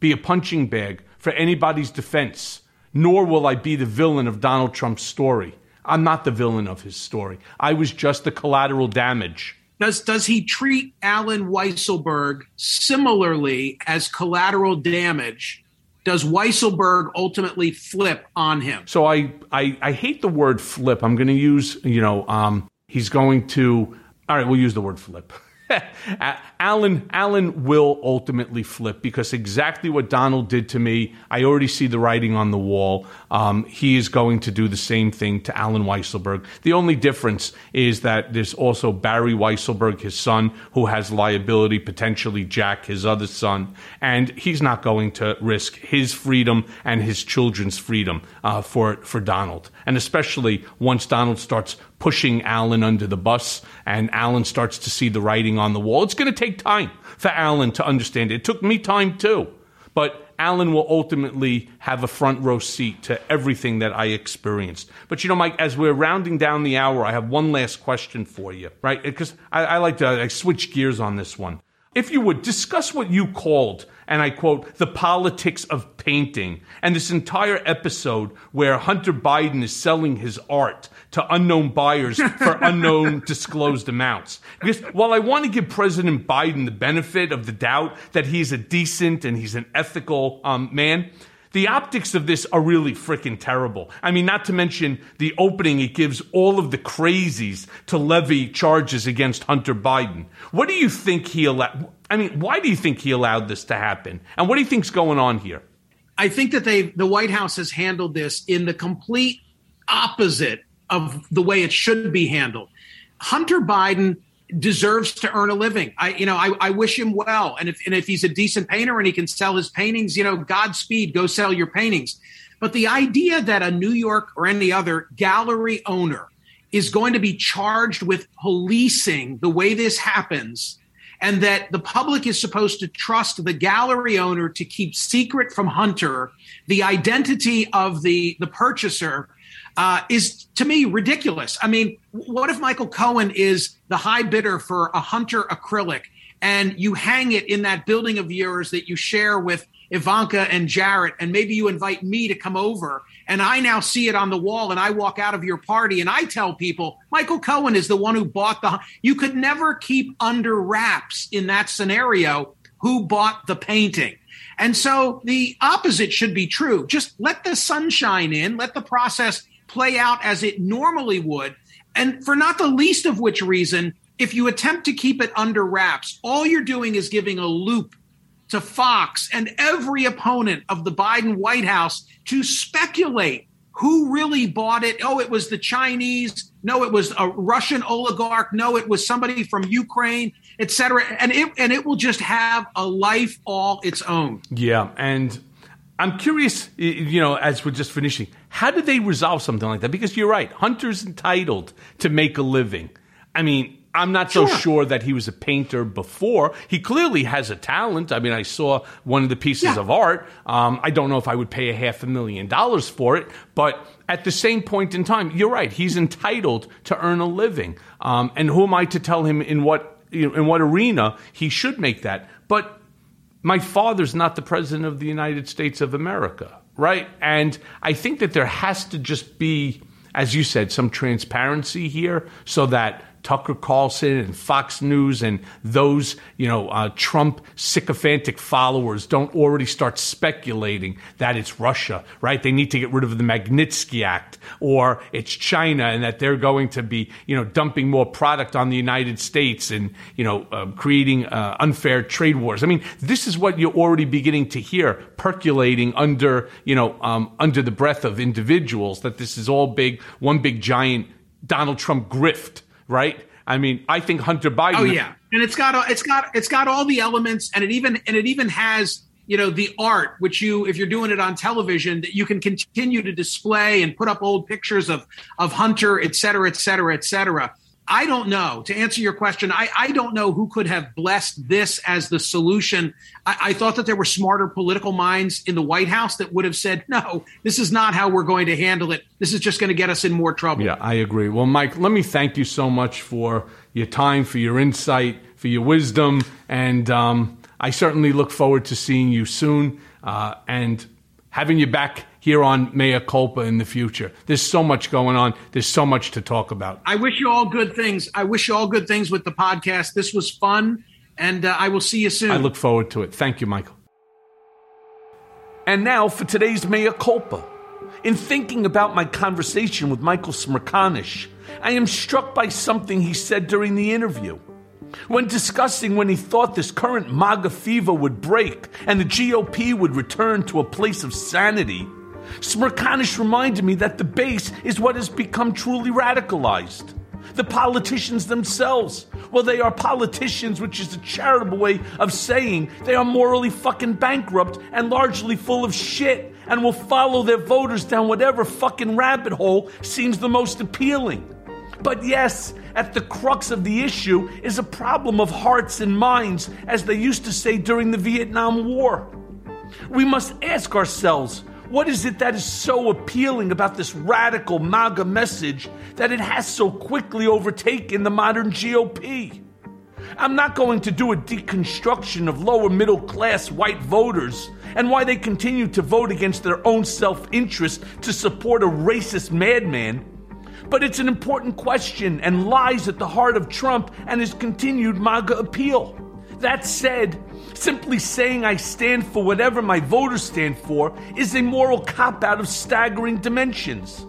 be a punching bag for anybody's defense, nor will I be the villain of Donald Trump's story. I'm not the villain of his story. I was just the collateral damage. Does does he treat Allen Weisselberg similarly as collateral damage? Does Weisselberg ultimately flip on him? So I I, I hate the word flip. I'm going to use you know um, he's going to all right. We'll use the word flip. Allen Allen will ultimately flip because exactly what Donald did to me, I already see the writing on the wall. Um, he is going to do the same thing to Allen Weisselberg. The only difference is that there's also Barry Weisselberg, his son, who has liability, potentially Jack, his other son, and he's not going to risk his freedom and his children's freedom uh, for for Donald, and especially once Donald starts pushing Allen under the bus and Allen starts to see the writing on the wall. It's going to take time for Allen to understand it. It took me time too. But Allen will ultimately have a front row seat to everything that I experienced. But you know, Mike, as we're rounding down the hour, I have one last question for you, right? Because I, I like to I switch gears on this one. If you would discuss what you called and I quote, the politics of painting, and this entire episode where Hunter Biden is selling his art to unknown buyers for unknown disclosed amounts. Because while I want to give President Biden the benefit of the doubt that he's a decent and he's an ethical um, man, the optics of this are really freaking terrible. I mean, not to mention the opening it gives all of the crazies to levy charges against Hunter Biden. What do you think he allowed? I mean, why do you think he allowed this to happen? And what do you think's going on here? I think that they the White House has handled this in the complete opposite of the way it should be handled. Hunter Biden deserves to earn a living. I, you know, I, I wish him well. And if, and if he's a decent painter and he can sell his paintings, you know, Godspeed, go sell your paintings. But the idea that a New York or any other gallery owner is going to be charged with policing the way this happens and that the public is supposed to trust the gallery owner to keep secret from Hunter the identity of the the purchaser uh, is to me ridiculous. I mean, what if Michael Cohen is the high bidder for a Hunter acrylic and you hang it in that building of yours that you share with Ivanka and Jared, and maybe you invite me to come over, and I now see it on the wall, and I walk out of your party, and I tell people Michael Cohen is the one who bought the. You could never keep under wraps in that scenario who bought the painting. And so the opposite should be true. Just let the sunshine in, let the process play out as it normally would. And for not the least of which reason, if you attempt to keep it under wraps, all you're doing is giving a loop to Fox and every opponent of the Biden White House to speculate who really bought it. Oh, it was the Chinese. No, it was a Russian oligarch. No, it was somebody from Ukraine, et cetera. And it and it will just have a life all its own. Yeah, and I'm curious, you know, as we're just finishing, how do they resolve something like that? Because you're right, Hunter's entitled to make a living. I mean, I'm not so Sure. sure that he was a painter before. He clearly has a talent. I mean, I saw one of the pieces Yeah. of art. Um, I don't know if I would pay a half a million dollars for it, but at the same point in time, you're right. He's entitled to earn a living. Um, and who am I to tell him in what you know, in what arena he should make that? But my father's not the president of the United States of America, right? And I think that there has to just be, as you said, some transparency here so that Tucker Carlson and Fox News and those, you know, uh, Trump sycophantic followers don't already start speculating that it's Russia, right? They need to get rid of the Magnitsky Act or it's China and that they're going to be, you know, dumping more product on the United States and, you know, uh, creating uh, unfair trade wars. I mean, this is what you're already beginning to hear percolating under, you know, um, under the breath of individuals that this is all big, one big giant Donald Trump grift, right? I mean, I think Hunter Biden. Oh yeah, and it's got it's got it's got all the elements, and it even and it even has you know the art which you if you're doing it on television that you can continue to display and put up old pictures of of Hunter, et cetera, et cetera, et cetera. I don't know. To answer your question, I, I don't know who could have blessed this as the solution. I, I thought that there were smarter political minds in the White House that would have said, no, this is not how we're going to handle it. This is just going to get us in more trouble. Yeah, I agree. Well, Mike, let me thank you so much for your time, for your insight, for your wisdom, and um, I certainly look forward to seeing you soon uh, and having you back here on Mea Culpa in the future. There's so much going on. There's so much to talk about. I wish you all good things. I wish you all good things with the podcast. This was fun, and uh, I will see you soon. I look forward to it. Thank you, Michael. And now for today's Mea Culpa. In thinking about my conversation with Michael Smerconish, I am struck by something he said during the interview. When discussing when he thought this current MAGA fever would break and the GOP would return to a place of sanity, Smerconish reminded me that the base is what has become truly radicalized. The politicians themselves. Well, they are politicians, which is a charitable way of saying they are morally fucking bankrupt and largely full of shit and will follow their voters down whatever fucking rabbit hole seems the most appealing. But yes, at the crux of the issue is a problem of hearts and minds, as they used to say during the Vietnam War. We must ask ourselves what is it that is so appealing about this radical MAGA message that it has so quickly overtaken the modern GOP? I'm not going to do a deconstruction of lower middle class white voters and why they continue to vote against their own self interest to support a racist madman. But it's an important question and lies at the heart of Trump and his continued MAGA appeal. That said, simply saying I stand for whatever my voters stand for is a moral cop out of staggering dimensions.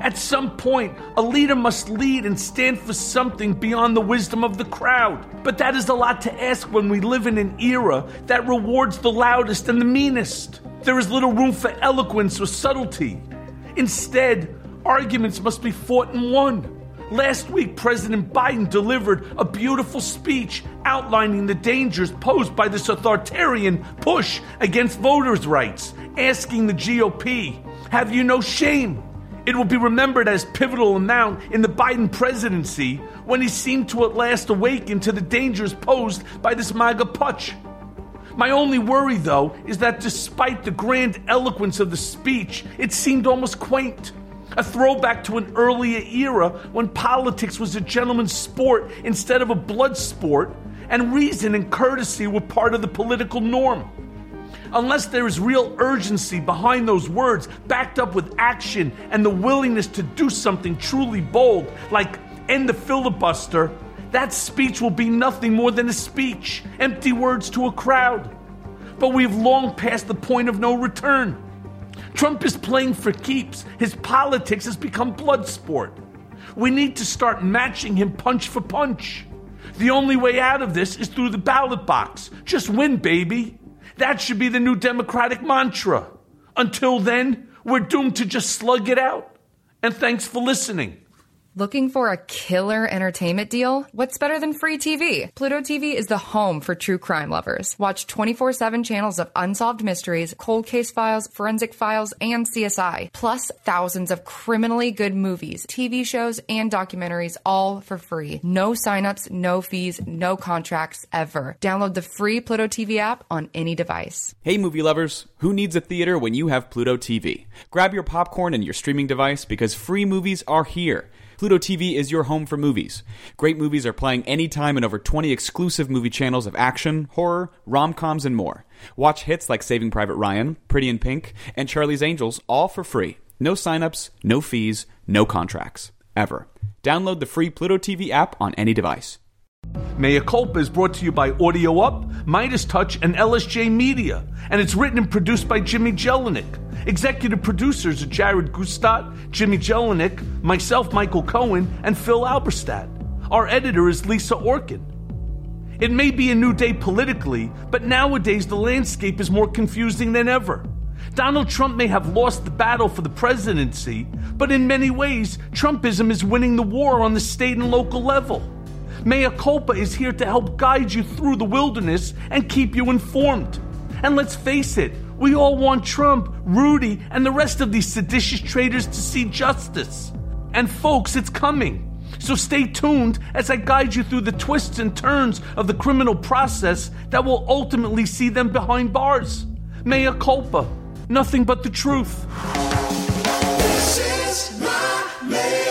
At some point, a leader must lead and stand for something beyond the wisdom of the crowd. But that is a lot to ask when we live in an era that rewards the loudest and the meanest. There is little room for eloquence or subtlety. Instead, arguments must be fought and won. Last week, President Biden delivered a beautiful speech outlining the dangers posed by this authoritarian push against voters' rights, asking the GOP, Have you no shame? It will be remembered as pivotal amount in the Biden presidency when he seemed to at last awaken to the dangers posed by this MAGA putsch. My only worry, though, is that despite the grand eloquence of the speech, it seemed almost quaint. A throwback to an earlier era when politics was a gentleman's sport instead of a blood sport, and reason and courtesy were part of the political norm. Unless there is real urgency behind those words, backed up with action and the willingness to do something truly bold, like end the filibuster, that speech will be nothing more than a speech, empty words to a crowd. But we've long passed the point of no return. Trump is playing for keeps. His politics has become blood sport. We need to start matching him punch for punch. The only way out of this is through the ballot box. Just win, baby. That should be the new Democratic mantra. Until then, we're doomed to just slug it out. And thanks for listening. Looking for a killer entertainment deal? What's better than free TV? Pluto TV is the home for true crime lovers. Watch 24 7 channels of unsolved mysteries, cold case files, forensic files, and CSI, plus thousands of criminally good movies, TV shows, and documentaries, all for free. No signups, no fees, no contracts ever. Download the free Pluto TV app on any device. Hey, movie lovers, who needs a theater when you have Pluto TV? Grab your popcorn and your streaming device because free movies are here. Pluto TV is your home for movies. Great movies are playing anytime in over 20 exclusive movie channels of action, horror, rom coms, and more. Watch hits like Saving Private Ryan, Pretty in Pink, and Charlie's Angels all for free. No signups, no fees, no contracts. Ever. Download the free Pluto TV app on any device. Mea Culpa is brought to you by Audio Up, MeidasTouch, and LSJ Media, and it's written and produced by Jimmy Jellinek. Executive producers are Jared Gutstadt, Jimmy Jellinek, myself, Michael Cohen, and Phil Alberstadt. Our editor is Lisa Orkin. It may be a new day politically, but nowadays the landscape is more confusing than ever. Donald Trump may have lost the battle for the presidency, but in many ways, Trumpism is winning the war on the state and local level. Mea Culpa is here to help guide you through the wilderness and keep you informed. And let's face it, we all want Trump, Rudy, and the rest of these seditious traitors to see justice. And folks, it's coming. So stay tuned as I guide you through the twists and turns of the criminal process that will ultimately see them behind bars. Mea culpa. Nothing but the truth. This is my